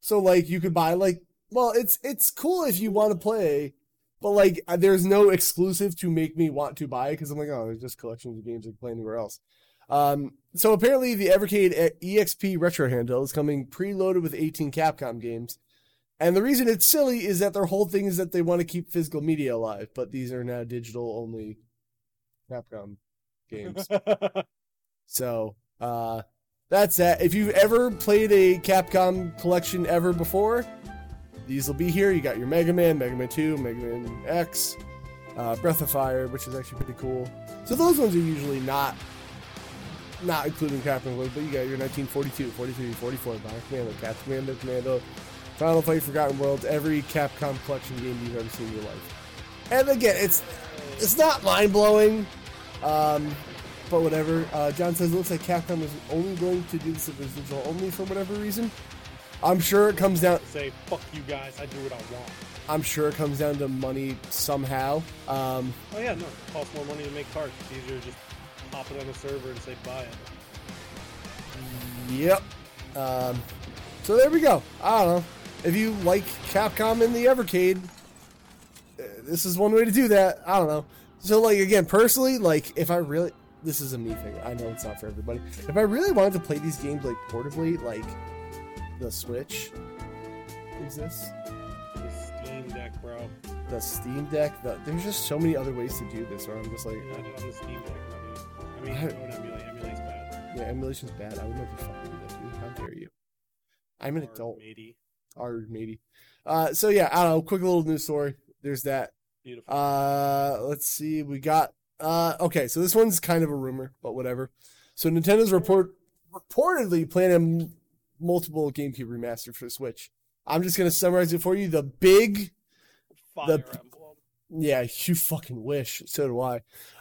So like you could buy like, well, it's it's cool if you want to play, but like uh, there's no exclusive to make me want to buy because I'm like, oh, there's just collections of games I can play anywhere else. Um, so apparently the Evercade EXP Retro handle is coming preloaded with 18 Capcom games. And the reason it's silly is that their whole thing is that they want to keep physical media alive, but these are now digital only Capcom games. [LAUGHS] so, uh, that's that. If you've ever played a Capcom collection ever before, these will be here. You got your Mega Man, Mega Man 2, Mega Man X, uh, Breath of Fire, which is actually pretty cool. So those ones are usually not not including Captain World, but you got your 1942, 43, 44, Bionic Commando, Captain Commando, Commando, Final Fight, Forgotten Worlds, every Capcom collection game you've ever seen in your life. And again, it's it's not mind blowing, um, but whatever. Uh, John says it looks like Capcom is only going to do this digital only for whatever reason. I'm sure it comes down. Say fuck you guys. I do what I want. I'm sure it comes down to money somehow. Um, Oh yeah, no. It costs more money to make cards. It's easier to just pop it on the server and say buy it. Yep. Um, so there we go. I don't know. If you like Capcom in the Evercade, uh, this is one way to do that. I don't know. So like again, personally, like if I really this is a me thing. I know it's not for everybody. If I really wanted to play these games like portably, like the Switch exists, The Steam Deck, bro. the Steam Deck, the, there's just so many other ways to do this where I'm just like, Not on the Steam Deck. I mean, I- don't emulate. Emulate's bad. yeah, emulation's bad. I would never fucking do that, dude. How dare you? I'm an Or adult. matey. or maybe. Uh, so yeah, I don't know. Quick little news story. There's that. Beautiful. Uh, let's see. We got. Uh, okay, so this one's kind of a rumor, but whatever. So Nintendo's report reportedly planning multiple GameCube remaster for the Switch. I'm just gonna summarize it for you. The big, Fire the- Emblem. yeah, you fucking wish. So do I.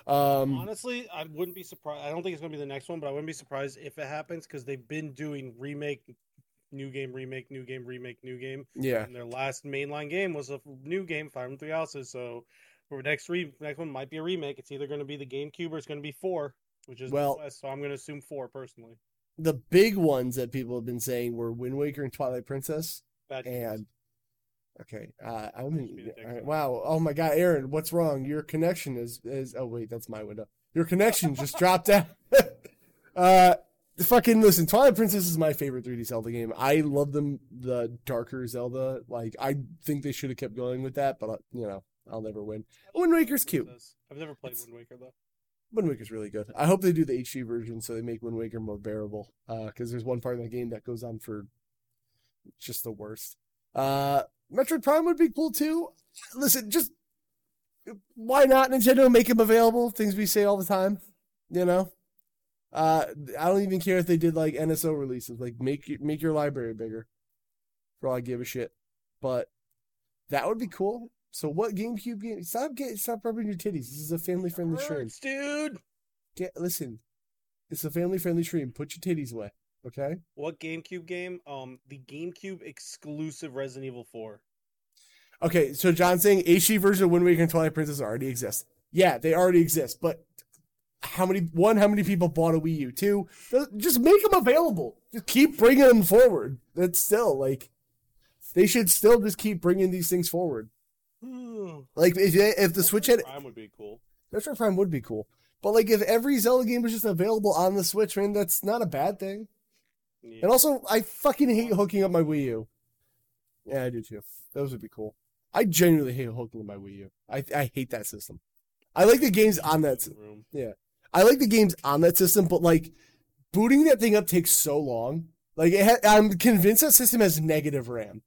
Um, Honestly, I wouldn't be surprised. I don't think it's going to be the next one, but I wouldn't be surprised if it happens because they've been doing remake, new game, remake, new game, remake, new game. yeah, And their last mainline game was a new game, Fire Emblem Three Houses. So for next re- next one might be a remake. It's either going to be the GameCube or it's going to be four, which is Well- West. So I'm going to assume four personally. The big ones that people have been saying were Wind Waker and Twilight Princess. Bad And okay, uh, I'm Must be the all right, wow. Oh my God, Aaron, what's wrong? Your connection is is. Oh wait, that's my window. Your connection just [LAUGHS] dropped out. [LAUGHS] uh, fucking listen. Twilight Princess is my favorite 3D Zelda game. I love them. The darker Zelda. Like I think they should have kept going with that, but uh, you know, I'll never win. Wind Waker's cute. I've never played It's- Wind Waker though. Wind Waker's really good. I hope they do the HD version so they make Wind Waker more bearable. Because there's one part of the game that goes on for just the worst. Uh, Metroid Prime would be cool too. Listen, just why not Nintendo make them available? Things we say all the time, you know. Uh, I don't even care if they did like NSO releases, like make make your library bigger. For all I give a shit, but that would be cool. So what GameCube game? Stop get stop rubbing your titties. This is a family friendly stream. Dude. Get listen. It's a family friendly stream. Put your titties away. Okay? What GameCube game? Um, the GameCube exclusive Resident Evil Four. Okay, so John's saying HD version of Wind Waker and Twilight Princess already exist. Yeah, they already exist, but how many one, how many people bought a Wii U? Two, just make them available. Just keep bringing them forward. That's still like they should still just keep bringing these things forward. Hmm. Like if if the Switch had Prime would be cool. Metroid Prime would be cool. But like if every Zelda game was just available on the Switch, man, that's not a bad thing. Yeah. And also, I fucking hate hooking up my Wii U. Yeah, I do too. Those would be cool. I genuinely hate hooking up my Wii U. I I hate that system. I like the games on that. s- room. Yeah. I like the games on that system, but like booting that thing up takes so long. Like it ha- I'm convinced that system has negative RAM.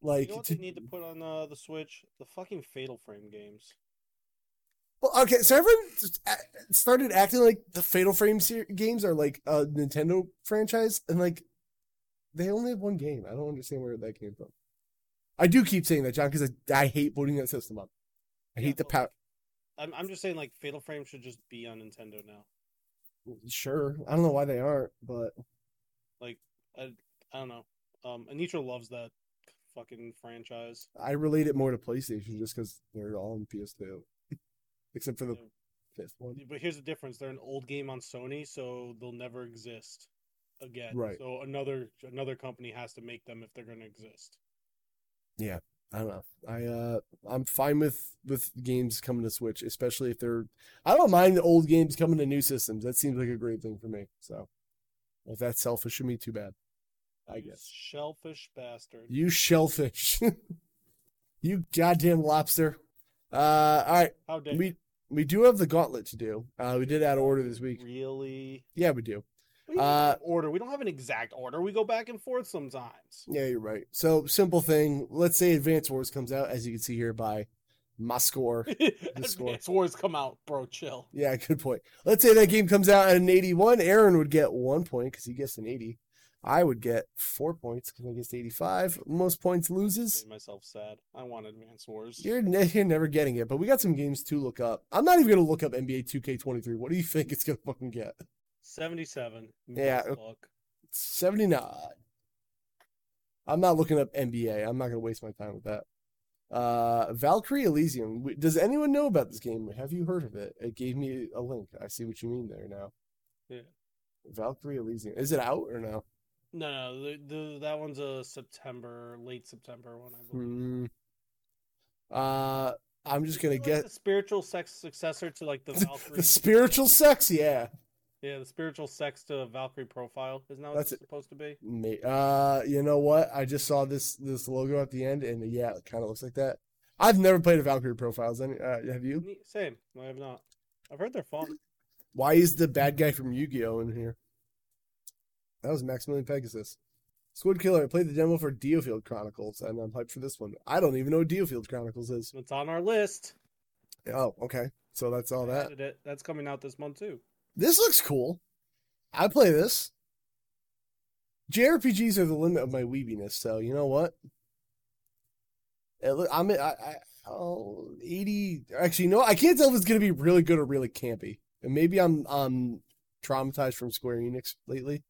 Like You know what to- they need to put on uh, the Switch? The fucking Fatal Frame games. Well, okay, so everyone started acting like the Fatal Frame ser- games are like a Nintendo franchise, and like they only have one game. I don't understand where that came from. I do keep saying that, John, because I, I hate booting that system up. I Yeah, hate the power. I'm, I'm just saying, like, Fatal Frame should just be on Nintendo now. Sure, I don't know why they aren't, but Like, I, I don't know. Um, Anitra loves that fucking franchise. I relate it more to PlayStation just because they're all on PS2, [LAUGHS] except for the fifth one. But here's the difference: they're an old game on Sony, so they'll never exist again. Right. So another another company has to make them if they're going to exist. Yeah, I don't know. I uh, I'm fine with with games coming to Switch, especially if they're. I don't mind the old games coming to new systems. That seems like a great thing for me. So, if that's selfish of me, too bad. I guess. shellfish bastard. You shellfish. [LAUGHS] you goddamn lobster. Uh, all right. How dare We we do have the gauntlet to do. Uh, we did add order this week. Really? Yeah, we do. We Uh, order. We don't have an exact order. We go back and forth sometimes. Yeah, you're right. So simple thing. Let's say Advance Wars comes out, as you can see here by my score. [LAUGHS] score. Advance Wars come out, bro. Chill. Yeah, good point. Let's say that game comes out at an 81. Aaron would get one point because he gets an 80. I would get four points because I guessed 85. Most points loses. Made myself sad. I want Advance Wars. You're, ne- you're never getting it, but we got some games to look up. I'm not even going to look up NBA 2K23. What do you think it's going to fucking get? 77. Yeah, Fuck. 79. I'm not looking up NBA. I'm not going to waste my time with that. Uh, Valkyrie Elysium. Does anyone know about this game? Have you heard of it? It gave me a link. I see what you mean there now. Yeah. Valkyrie Elysium. Is it out or no? No, no, the, the that one's a September, late September one, I believe. Hmm. Uh, I'm just gonna Like get the spiritual sex successor to like the [LAUGHS] Valkyrie. the spiritual sex. Yeah. yeah, the spiritual sex to Valkyrie profile. Isn't that what That's it's supposed to be? Uh, you know what? I just saw this this logo at the end, and yeah, it kind of looks like that. I've never played a Valkyrie profiles. Any? Uh, have you? Same. I have not. I've heard they're fun. Why is the bad guy from Yu-Gi-Oh in here? That was Maximilian Pegasus. Squid Killer. I played the demo for DioField Chronicles, and I'm hyped for this one. I don't even know what DioField Chronicles is. It's on our list. Oh, okay. So that's all that. It. That's coming out this month too. This looks cool. I play this. JRPGs are the limit of my weebiness, so you know what? It I'm I, I oh, 80 actually no, I can't tell if it's gonna be really good or really campy. And maybe I'm um traumatized from Square Enix lately.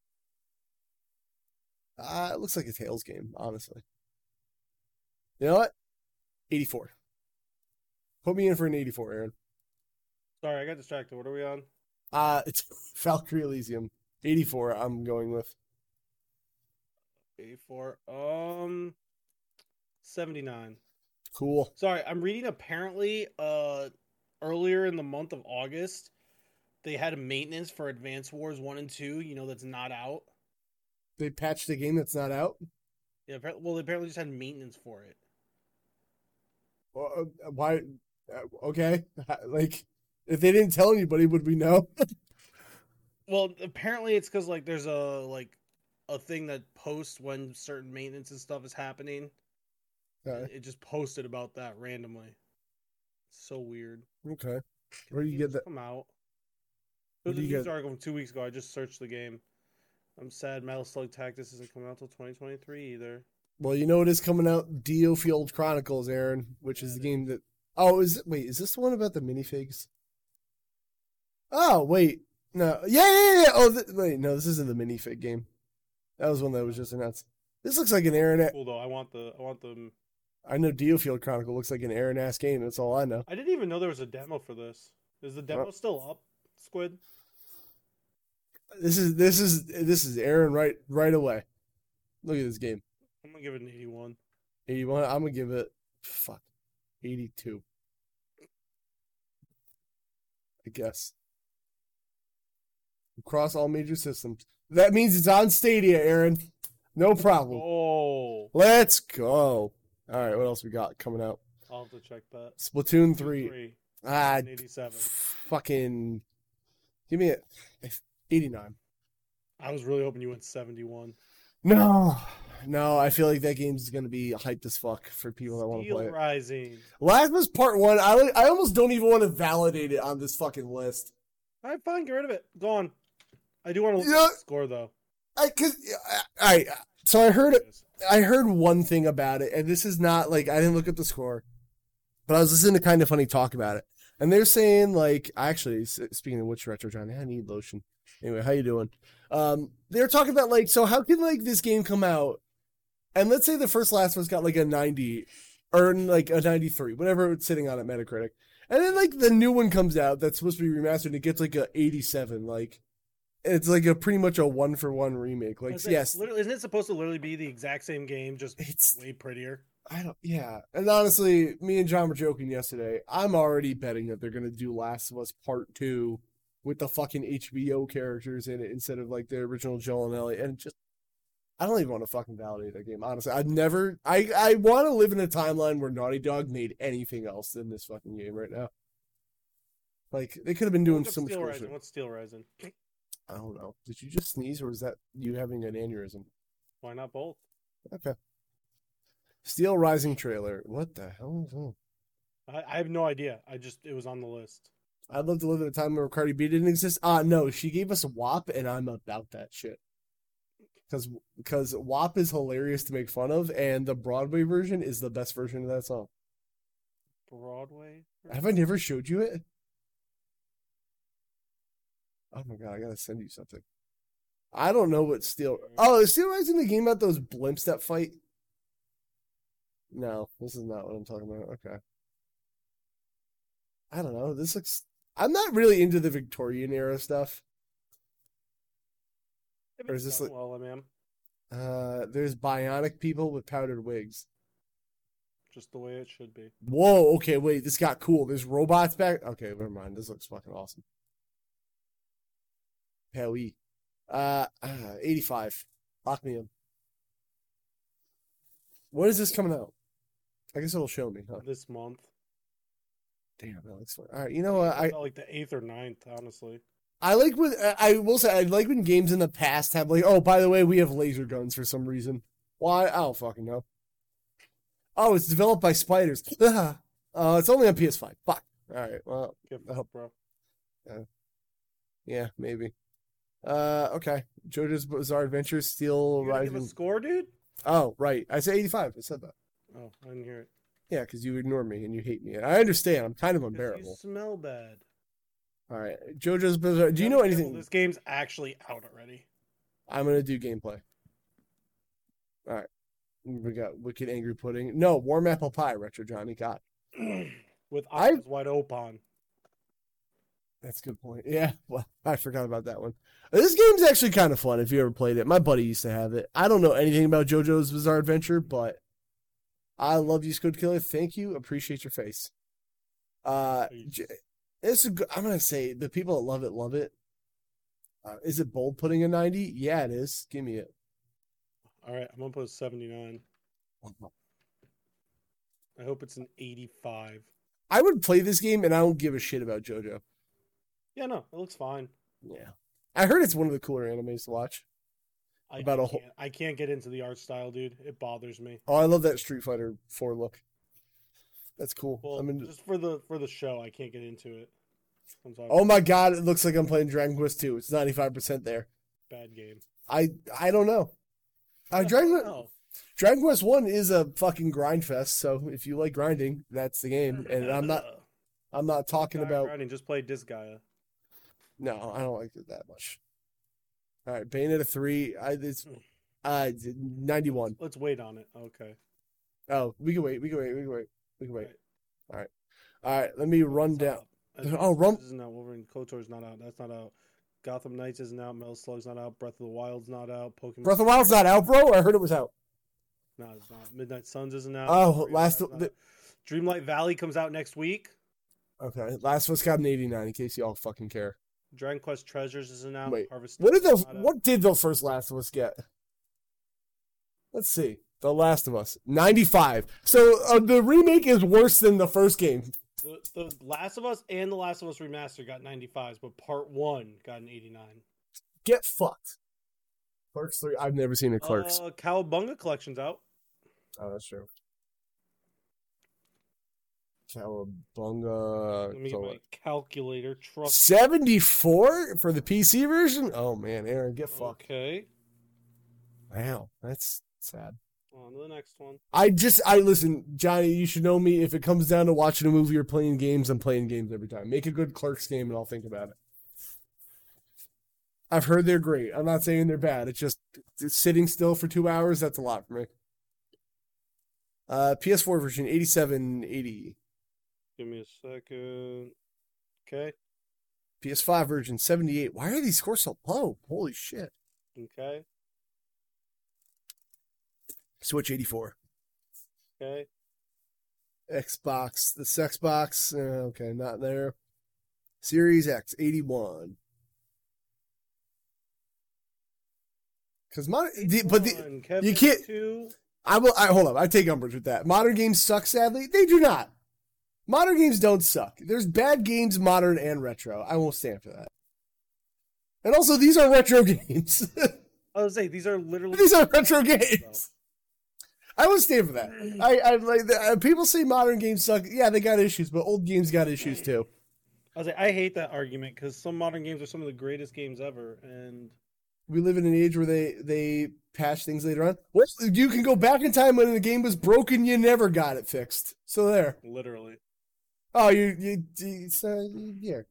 Uh it looks like a Tails game, honestly. You know what? 84. Put me in for an 84, Aaron. Sorry, I got distracted. What are we on? Uh it's [LAUGHS] Valkyrie Elysium. 84 I'm going with. A4. Um, 79. Cool. Sorry, I'm reading apparently uh earlier in the month of August they had a maintenance for Advance Wars 1 and 2, you know that's not out. They patched a game that's not out. Yeah, well they apparently just had maintenance for it. Well, uh, Why? uh, Okay, [LAUGHS] like if they didn't tell anybody, would we know? [LAUGHS] Well, apparently it's cuz like there's a like a thing that posts when certain maintenance and stuff is happening. okay. It just posted about that randomly. so weird. Okay. Where do you get that? Come out. It was a news get- article from two weeks ago. I just searched the game. I'm sad Metal Slug Tactics isn't coming out till 2023 either. Well, you know what is coming out? DioField Chronicles, Aaron, which is the game that. Oh, is it? Wait, is this the one about the minifigs? Oh, wait, no, yeah, yeah, yeah. Oh, th- wait, no, this isn't the minifig game. That was one that was oh. just announced. This looks like an Aaron. Cool though. I want the. I want the. I know DioField Chronicle looks like an Aaron ass game. That's all I know. I didn't even know there was a demo for this. Is the demo Well- still up? Squid. This is this is this is Aaron right right away. Look at this game. I'm gonna give it an 81. 81. I'm gonna give it fuck 82. I guess. Across all major systems. That means it's on Stadia, Aaron. No problem. Oh, Let's go. All right, what else we got coming out? I'll have to check that. Splatoon 3. Ah, 87. fucking give me a 89. I was really hoping you went 71. No. No, I feel like that game's going to be hyped as fuck for people that want to play it. Rising. Last was part one. I I almost don't even want to validate it on this fucking list. All right, fine. Get rid of it. Gone. I do want to look Yeah. at the score though. I cause I, I so I heard I heard one thing about it, and this is not like I didn't look at the score, but I was listening to Kinda Funny talk about it, and they're saying like actually speaking of which retro Johnny, I need lotion. Anyway, how you doing? Um, they're talking about like, so how can like this game come out, and let's say the first Last of Us got like a ninety, or like a ninety three, whatever it's sitting on at Metacritic, and then like the new one comes out that's supposed to be remastered and it gets like a eighty seven, like it's like a pretty much a one for one remake. Like It's like, yes, literally, isn't it supposed to literally be the exact same game, just It's- way prettier? I don't. Yeah, and honestly, me and John were joking yesterday. I'm already betting that they're gonna do Last of Us Part Two with the fucking HBO characters in it instead of like the original Joel and Ellie. And just, I don't even want to fucking validate that game. Honestly, I've never. I I want to live in a timeline where Naughty Dog made anything else than this fucking game right now. Like they could have been doing What's so much Steel Rising? shit. What's Steel Rising? I don't know. Did you just sneeze, or was that you having an aneurysm? Why not both? Okay. Steel Rising trailer. What the hell is that? I, I have no idea. I just it was on the list. I'd love to live in a time where Cardi B didn't exist. Ah, no, she gave us WAP, and I'm about that shit. Because because WAP is hilarious to make fun of, and the Broadway version is the best version of that song. Broadway. Have I never showed you it? Oh my god, I gotta send you something. I don't know what Steel. Oh, is Steel Rising the game about those blimps that fight? No, this is not what I'm talking about. Okay. I don't know. This looks. I'm not really into the Victorian era stuff. Or is this like- well, I mean, Uh, there's bionic people with powdered wigs. just the way it should be. Whoa. Okay, wait. This got cool. There's robots back. Okay, never mind. This looks fucking awesome. Hell. Uh, uh, 85. Lock me in. When is this coming out? I guess it'll show me, huh? This month, Damn, that looks fun. All right, you know what? I, like the eighth or ninth, honestly. I like when I will say I like when games in the past have like, oh, by the way, we have laser guns for some reason. Why? I don't fucking know. Oh, it's developed by spiders. [LAUGHS] Uh, it's only on PS5. Fuck. All right. Well, Give hope- bro. yeah, maybe. Uh, okay. JoJo's Bizarre Adventure, Steel gotta give a Rising. score, dude. Oh, right. I said 85. I said that. Oh, I didn't hear it. Yeah, because you ignore me and you hate me. And I understand. I'm kind of 'Cause You unbearable. smell bad. All right. JoJo's Bizarre. Do you know anything? This game's actually out already. I'm gonna do gameplay. All right. We got Wicked Angry Pudding. No, Warm Apple Pie, Retro Johnny got. [CLEARS THROAT] With I- eyes wide open. That's a good point. Yeah, well, I forgot about that one. This game's actually kind of fun if you ever played it. My buddy used to have it. I don't know anything about JoJo's Bizarre Adventure, but I love you, Squid Killer. Thank you. Appreciate your face. Uh, J- it's a good, I'm gonna say the people that love it love it. Uh, is it bold putting a 90? Yeah, it is. Give me it. All right, I'm gonna put 79. I hope it's an 85. I would play this game and I don't give a shit about JoJo. Yeah, no, it looks fine. Yeah. I heard it's one of the cooler animes to watch. I, About I a whole- can't, I can't get into the art style, dude. It bothers me. Oh, I love that Street Fighter 4 look. That's cool. Well, I mean, just for the for the show, I can't get into it. Oh my god, it looks like I'm playing Dragon Quest 2. It's 95% there. bad game. I I don't know. Uh, Dragon. Dragon Quest 1 is a fucking grind fest, so if you like grinding, that's the game. And I'm not [LAUGHS] I'm not talking about grinding, just play Disgaea. No, I don't like it that much. All right, Bayonetta 3, I it's uh 91. Let's wait on it. Okay. Oh, we can wait. We can wait. We can wait. We can wait. All right. All right. Let me run down. Oh, Rum- Isn't out. Wolverine Kotor's not out. That's not out. Gotham Knights isn't out. Metal Slug's not out. Breath of the Wild's not out. Pokemon. Breath of the Wild's not out, bro. I heard it was out. No, it's not. Midnight Suns isn't out. Oh, Dreamlight last- the-. Dreamlight Valley comes out next week. Okay. Last of Us got an 89 in case y'all fucking care. Dragon Quest Treasures isn't out. Wait, Harvest What did the what did the first Last of Us get? Let's see. The Last of Us 95. So uh, the remake is worse than the first game. The, the Last of Us and The Last of Us Remastered got 95s, but Part 1 got an 89. Get fucked. Clerks 3. I've never seen a Clerks. Uh, Cowabunga Collection's out. oh, that's true. Cowabunga. Let me get my calculator. Trust. 74 for the PC version? Oh man, Aaron, get fucked. Okay. Wow, that's sad. On to the next one. I just, I listen, Johnny. You should know me. If it comes down to watching a movie or playing games, I'm playing games every time. Make a good Clerks game, and I'll think about it. I've heard they're great. I'm not saying they're bad. It's just it's sitting still for two hours. That's a lot for me. Uh, PS4 version 8780. Give me a second. Okay. PS5 version 78. Why are these scores so low? Holy shit. Okay. Switch 84. Okay. Xbox. This Xbox. Uh, okay, not there. Series X 81. Because modern, the, but the, Kevin can't- Two. I will. I hold up. I take umbrage with that. Modern games suck. Sadly, they do not. Modern games don't suck. There's bad games, modern and retro. I won't stand for that. And also, these are retro [LAUGHS] games. I was say these are literally these are [LAUGHS] retro [LAUGHS] games. I won't stand for that. I, I like the, uh, people say modern games suck. Yeah, they got issues, but old games got issues too. I was like, I hate that argument because some modern games are some of the greatest games ever, and We live in an age where they they patch things later on. Well, you can go back in time when the game was broken. You never got it fixed. So there. literally, Oh, you you, you so, yeah.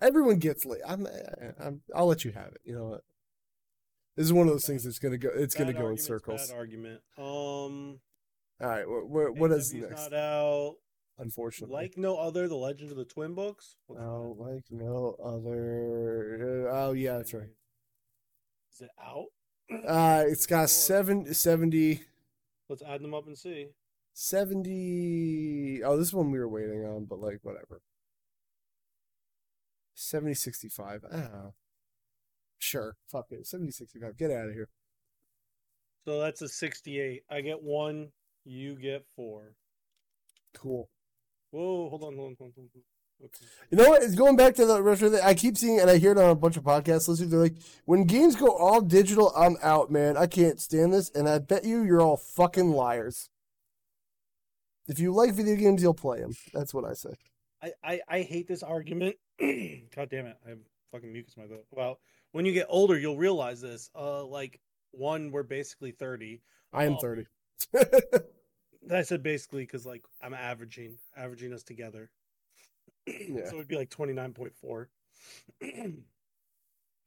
Everyone gets late. I'm, I'm I'll let you have it. You know what? This is one of those things that's gonna go. It's gonna go in circles. Bad argument. Um, All right. What what, what is next? Not out. Unfortunately, Like no other, the Legend of the Twin Books. What's oh, like no other. Oh yeah, that's right. Is it out? Uh, it's got seven, 70, Let's add them up and see. 70 oh this one we were waiting on but like whatever 70 65 ah sure fuck it 70 65 get out of here So that's a sixty-eight. I get one. You get four. cool Whoa! Hold on. Hold on. Hold on. Hold on. Okay. you know what it's going back to the retro thing i keep seeing and i hear it on a bunch of podcasts listeners they're like when games go all digital i'm out man i can't stand this and i bet you you're all fucking liars if you like video games you'll play them that's what i say I, I, I hate this argument. [CLEARS THROAT] God damn it. I have fucking mucus in my throat. Well, when you get older, you'll realize this. Uh, like, one, we're basically 30. i am Oh. 30 [LAUGHS] I said basically because, like, I'm averaging, averaging us together. [CLEARS THROAT] Yeah. So it'd be like 29.4.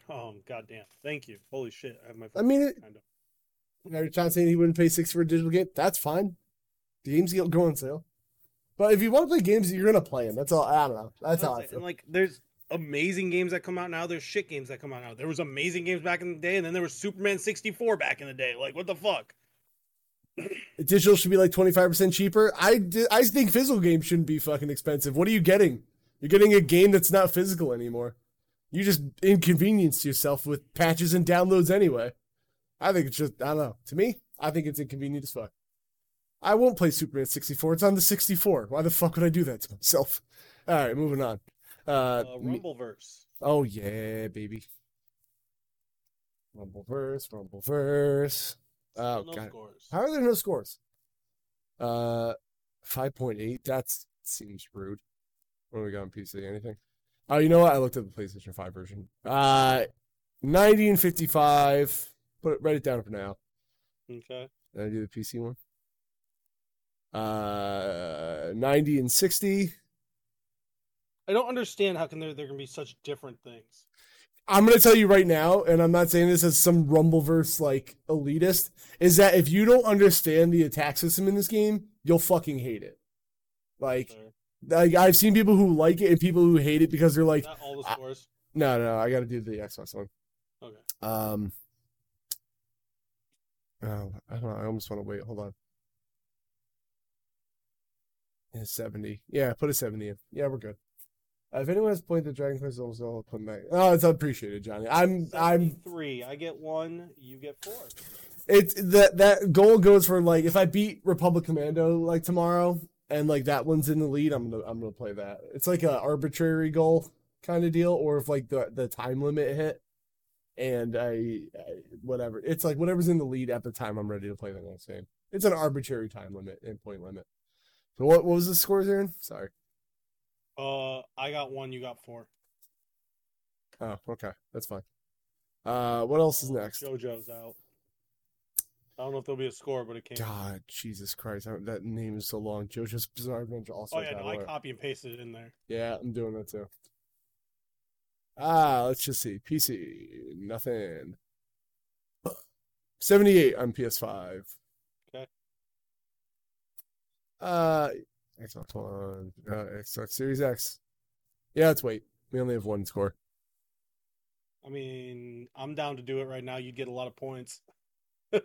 oh, [CLEARS THROAT] goddamn. Thank you. Holy shit. I have my. I mean, it- kind of. Now, John saying he wouldn't pay six for a digital game. That's fine. The games get go on sale. But if you want to play games, you're gonna play them. That's all. I don't know. That's how I And, feel. like, there's amazing games that come out now. There's shit games that come out now. There was amazing games back in the day, and then there was Superman 64 back in the day. Like, what the fuck? [LAUGHS] Digital should be like twenty five percent cheaper. I di- I think physical games shouldn't be fucking expensive. What are you getting? You're getting a game that's not physical anymore. You just inconvenienced yourself with patches and downloads anyway. I think it's just I don't know. To me, I think it's inconvenient as fuck. I won't play Superman 64. It's on the 64. Why the fuck would I do that to myself? All right, moving on. Uh, Uh, Rumbleverse. Oh yeah, baby. Rumbleverse, Rumbleverse. Oh no god. scores. How are there no scores? Uh five point eight. That seems rude. What do we got on PC? Anything? Oh, you know what? I looked at the PlayStation 5 version. Uh ninety and fifty five. Put it write it down for now. Okay. Did I do the PC one? Uh ninety and sixty. I don't understand how can there there can be such different things. I'm gonna tell you right now, and I'm not saying this as some Rumbleverse like elitist, is that if you don't understand the attack system in this game, you'll fucking hate it. Like, like I've seen people who like it and people who hate it because they're like, Not all the scores. no, no, I got to do the Xbox one. Okay. Um, oh, I don't know. I almost want to wait. Hold on. Yeah, seventy. Yeah, put a seventy in. Yeah, we're good. Uh, if anyone has played the Dragon Quest, also I'll put back. Oh, it's appreciated, Johnny. I'm, I'm three. I get one. You get four. It's that that goal goes for like if I beat Republic Commando like tomorrow and like that one's in the lead, I'm gonna I'm gonna play that. It's like a arbitrary goal kind of deal, or if like the the time limit hit and I, I whatever. It's like whatever's in the lead at the time I'm ready to play the next game. It's an arbitrary time limit and point limit. So what what was the scores, Aaron? Sorry. Uh, I got one. You got four. Oh, okay, that's fine. Uh, what else is Uh, next? JoJo's out. I don't know if there'll be a score, but it came. God, Jesus Christ, I- that name is so long. JoJo's Bizarre Adventure also. oh yeah, no, I copy and pasted it in there. Yeah, I'm doing that too. Ah, let's just see. PC, nothing. 78 on PS5. Okay. Uh, Xbox One, uh, Xbox Series X. Yeah, let's wait. We only have one score. I mean, I'm down to do it right now. You'd get a lot of points. [LAUGHS]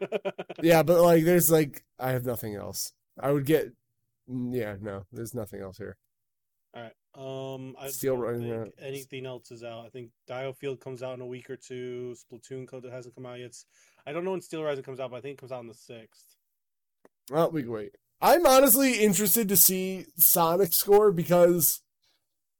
Yeah, but like, there's like, I have nothing else. I would get, yeah, no, there's nothing else here. All right. Um, I Steel don't Running think Around. anything else is out. I think DioField comes out in a week or two. Splatoon code hasn't come out yet. I don't know when Steel Rising comes out, but I think it comes out on the sixth. Well, we can wait. I'm honestly interested to see Sonic score because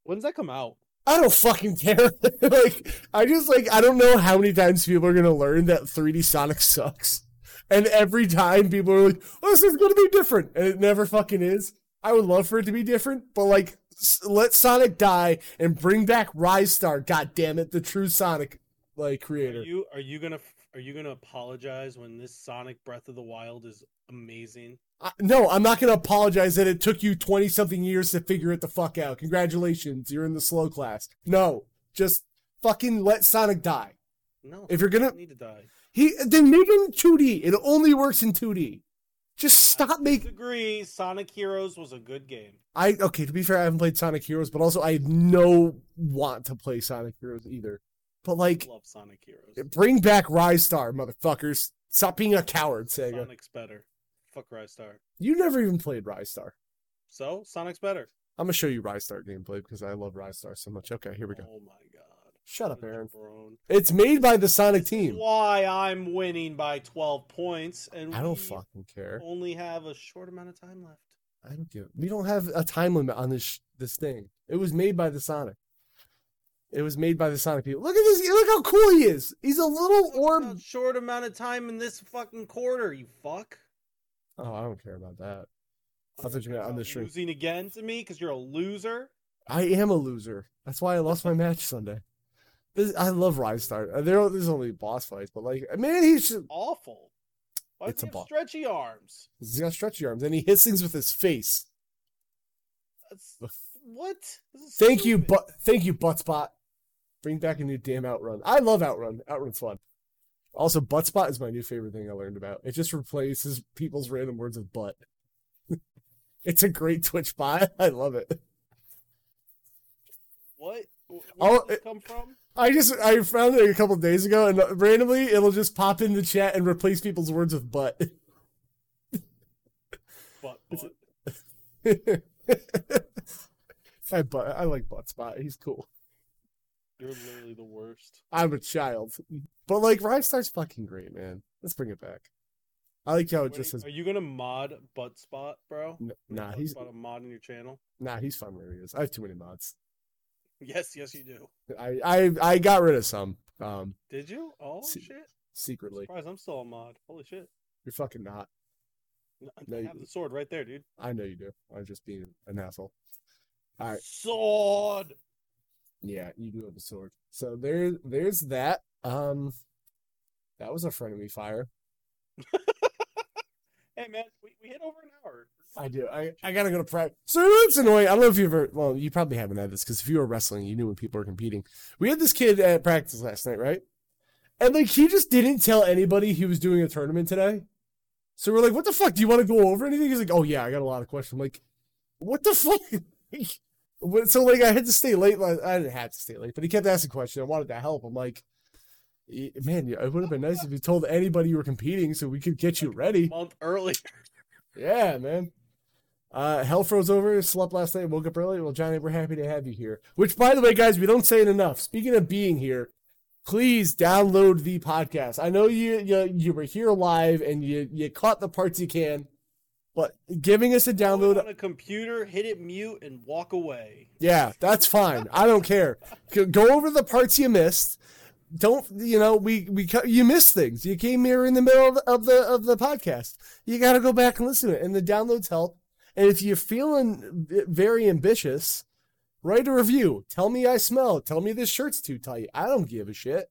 When's that come out? I don't fucking care. [LAUGHS] like, I just like I don't know how many times people are gonna learn that 3D Sonic sucks, and every time people are like, "Oh, this is gonna be different," and it never fucking is. I would love for it to be different, but like, s- let Sonic die and bring back Ristar. God damn it, the true Sonic like Are creator. you are you gonna are you gonna apologize when this Sonic Breath of the Wild is amazing? I, no, I'm not gonna apologize that it took you 20 something years to figure it the fuck out. Congratulations, you're in the slow class. No, just fucking let Sonic die. No, If you're gonna- need to die. He then make it in 2D. It only works in 2D. Just stop making. Disagree. Sonic Heroes was a good game. I okay. To be fair, I haven't played Sonic Heroes, but also I have no want to play Sonic Heroes either. But like, Love Sonic Heroes. bring back Ristar, motherfuckers. Stop being a coward, Sega. Sonic's better. Fuck Ristar. You never even played Ristar. So Sonic's better. I'm gonna show you Ristar gameplay because I love Ristar so much. Okay, here we go. Oh my god. Shut up, Aaron. It's made by the Sonic This is team. why I'm winning by 12 points, and I don't we fucking care. only have a short amount of time left. I don't give. We don't have a time limit on this this thing. It was made by the Sonic. It was made by the Sonic people. Look at this. Look how cool he is. He's a little orb. short amount of time in this fucking quarter, you fuck. Oh, I don't care about that. I thought you meant on the stream. Losing again to me because you're a loser. I am a loser. That's why I lost my match Sunday. This, I love Ristar. Uh, There, there's only boss fights, but like, man, he's just, Awful. Why It's does he a have stretchy arms? he's got stretchy arms and he hits things with his face. That's, what? Thank you, but thank you, Buttsbot. Bring back a new damn Outrun. I love Outrun. Outrun's fun. Also, Buttsbot is my new favorite thing I learned about. It just replaces people's random words with butt. [LAUGHS] it's a great Twitch bot. [LAUGHS] I love it. What? Where Oh, did this come from? I just I found it a couple days ago, and randomly it'll just pop in the chat and replace people's words with butt. [LAUGHS] Butt. but I but I like Buttsbot. He's cool. You're literally the worst. I'm a child, but like Rise fucking great, man. Let's bring it back. I like how it Wait, just says are you gonna mod Buttsbot, bro? N- nah. He's a mod in your channel. nah. He's fun where he is. I have too many mods. Yes, yes, you do. I I I got rid of some. Um, Did you? Oh Se- shit! secretly. Surprise! I'm still a mod. Holy shit! You're fucking not. I No, you- have the sword right there, dude. I know you do. I'm just being an asshole. All right. Sword. Yeah, you do have a sword. So there, there's that. Um, that was a frenemy fire. [LAUGHS] Hey man, we, we hit over an hour. I do. I, I gotta go to practice. So it's annoying. I don't know if you've ever. Well, you probably haven't had this because if you were wrestling, you knew when people were competing. We had this kid at practice last night, right? And like he just didn't tell anybody he was doing a tournament today. So we're like, "What the fuck? Do you want to go over anything?" He's like, "Oh yeah, I got a lot of questions." I'm like, "What the fuck?" [LAUGHS] So like I had to stay late. Like, I didn't have to stay late, but he kept asking questions. I wanted to help. I'm like, "Man, it would have been nice if you told anybody you were competing so we could get you ready." month early. [LAUGHS] Yeah, man. Uh, hell froze over. Slept last night. Woke up early. Well, Johnny, we're happy to have you here. Which, by the way, guys, we don't say it enough. Speaking of being here, please download the podcast. I know you you, you were here live and you you caught the parts you can, but giving us a Download on a computer, hit it mute, and walk away. yeah, that's fine. I don't care. Go- Go over the parts you missed. Don't you know we we you miss things. You came here in the middle of, of the of the podcast. You got to go back and listen to it, and the downloads help. And if you're feeling very ambitious, write a review. Tell me I smell. Tell me this shirt's too tight. I don't give a shit.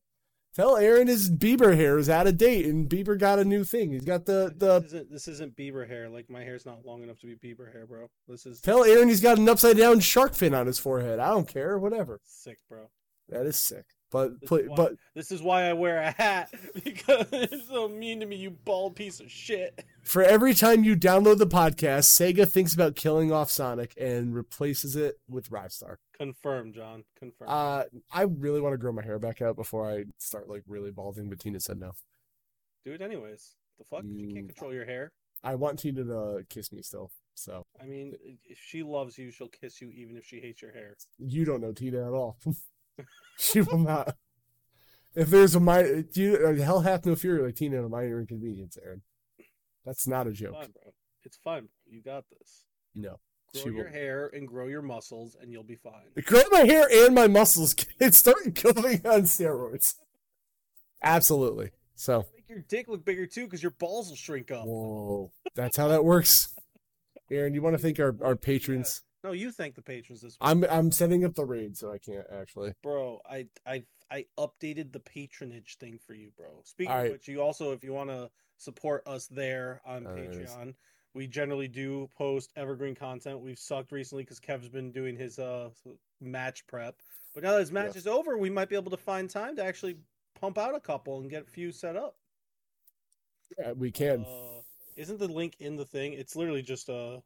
Tell Aaron his Bieber hair is out of date, and Bieber got a new thing. He's got the the. This isn't this isn't Bieber hair. Like my hair's not long enough to be Bieber hair, bro. This is Tell Aaron he's got an upside down shark fin on his forehead. I don't care. Whatever. sick, bro. That is sick. But This why- but This is why I wear a hat [LAUGHS] because it's so mean to me, you bald piece of shit. for every time you download the podcast, Sega thinks about killing off Sonic and replaces it with Ristar. Confirm, John. Confirm. Uh, I really want to grow my hair back out before I start like really balding. But Tina said no. Do it anyways. The fuck? You Mm. can't control your hair. I want Tina to kiss me still. So I mean, if she loves you, she'll kiss you even if she hates your hair. you don't know Tina at all. [LAUGHS] [LAUGHS] she will not. If there's a minor, you uh, hell hath no fury like Tina and a minor inconvenience, Aaron. That's not a It's joke. fine, bro. It's fine. You got this. No. Grow your will- hair and grow your muscles, and you'll be fine. Grow my hair and my muscles. [LAUGHS] It's starting going on steroids. Absolutely. So, Make your dick look bigger too, because your balls will shrink up. whoa, that's how that works. Aaron, you want to thank our, our [LAUGHS] patrons? No, you thank the patrons this week, I'm I'm setting up the raid, so I can't actually. bro. I I I updated the patronage thing for you, bro. Speaking All of right. which, you also, if you want to support us there on Patreon, we generally do post evergreen content. We've sucked recently because Kev's been doing his uh match prep, but now that his match Yeah. is over, we might be able to find time to actually pump out a couple and get a few set up. Yeah, we can. Uh, isn't the link in the thing? It's literally just uh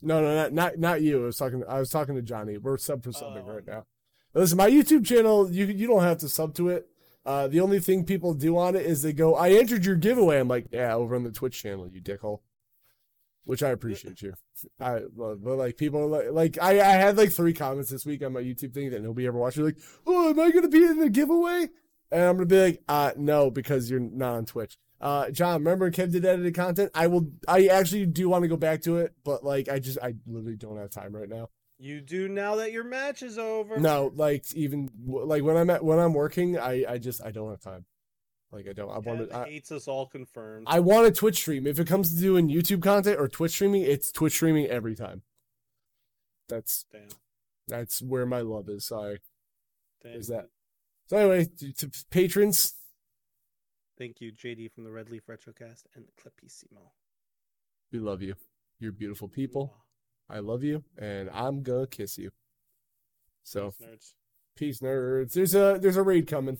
No, no, not not not you. I was talking. I was talking to Johnny. We're sub for subbing Oh. right now. Listen, my YouTube channel. You you don't have to sub to it. Uh, the only thing people do on it is they go, "I entered your giveaway." I'm like, "Yeah, over on the Twitch channel, you dickhole." Which I appreciate you. I but like people are like like I I had like three comments this week on my YouTube thing that nobody ever watched. They're like, "Oh, am I gonna be in the giveaway?" And I'm gonna be like, "Uh, no, because you're not on Twitch." Uh, John, remember Kev did edited content? I will. I actually do want to go back to it, but like, I just, I literally don't have time right now. you do now that your match is over. No, like even like when I'm at when I'm working, I I just I don't have time. Like I don't. I want to. Hates us all confirmed. I want a Twitch stream. If it comes to doing YouTube content or Twitch streaming, it's Twitch streaming every time. That's Damn. that's where my love is. Sorry. Damn. Is that- So anyway, to, to patrons, Thank you, JD from the Red Leaf Retrocast and Clipissimo. we love you. You're beautiful people. I love you, and I'm gonna kiss you. So Peace, nerds. peace, nerds. There's a there's a raid coming.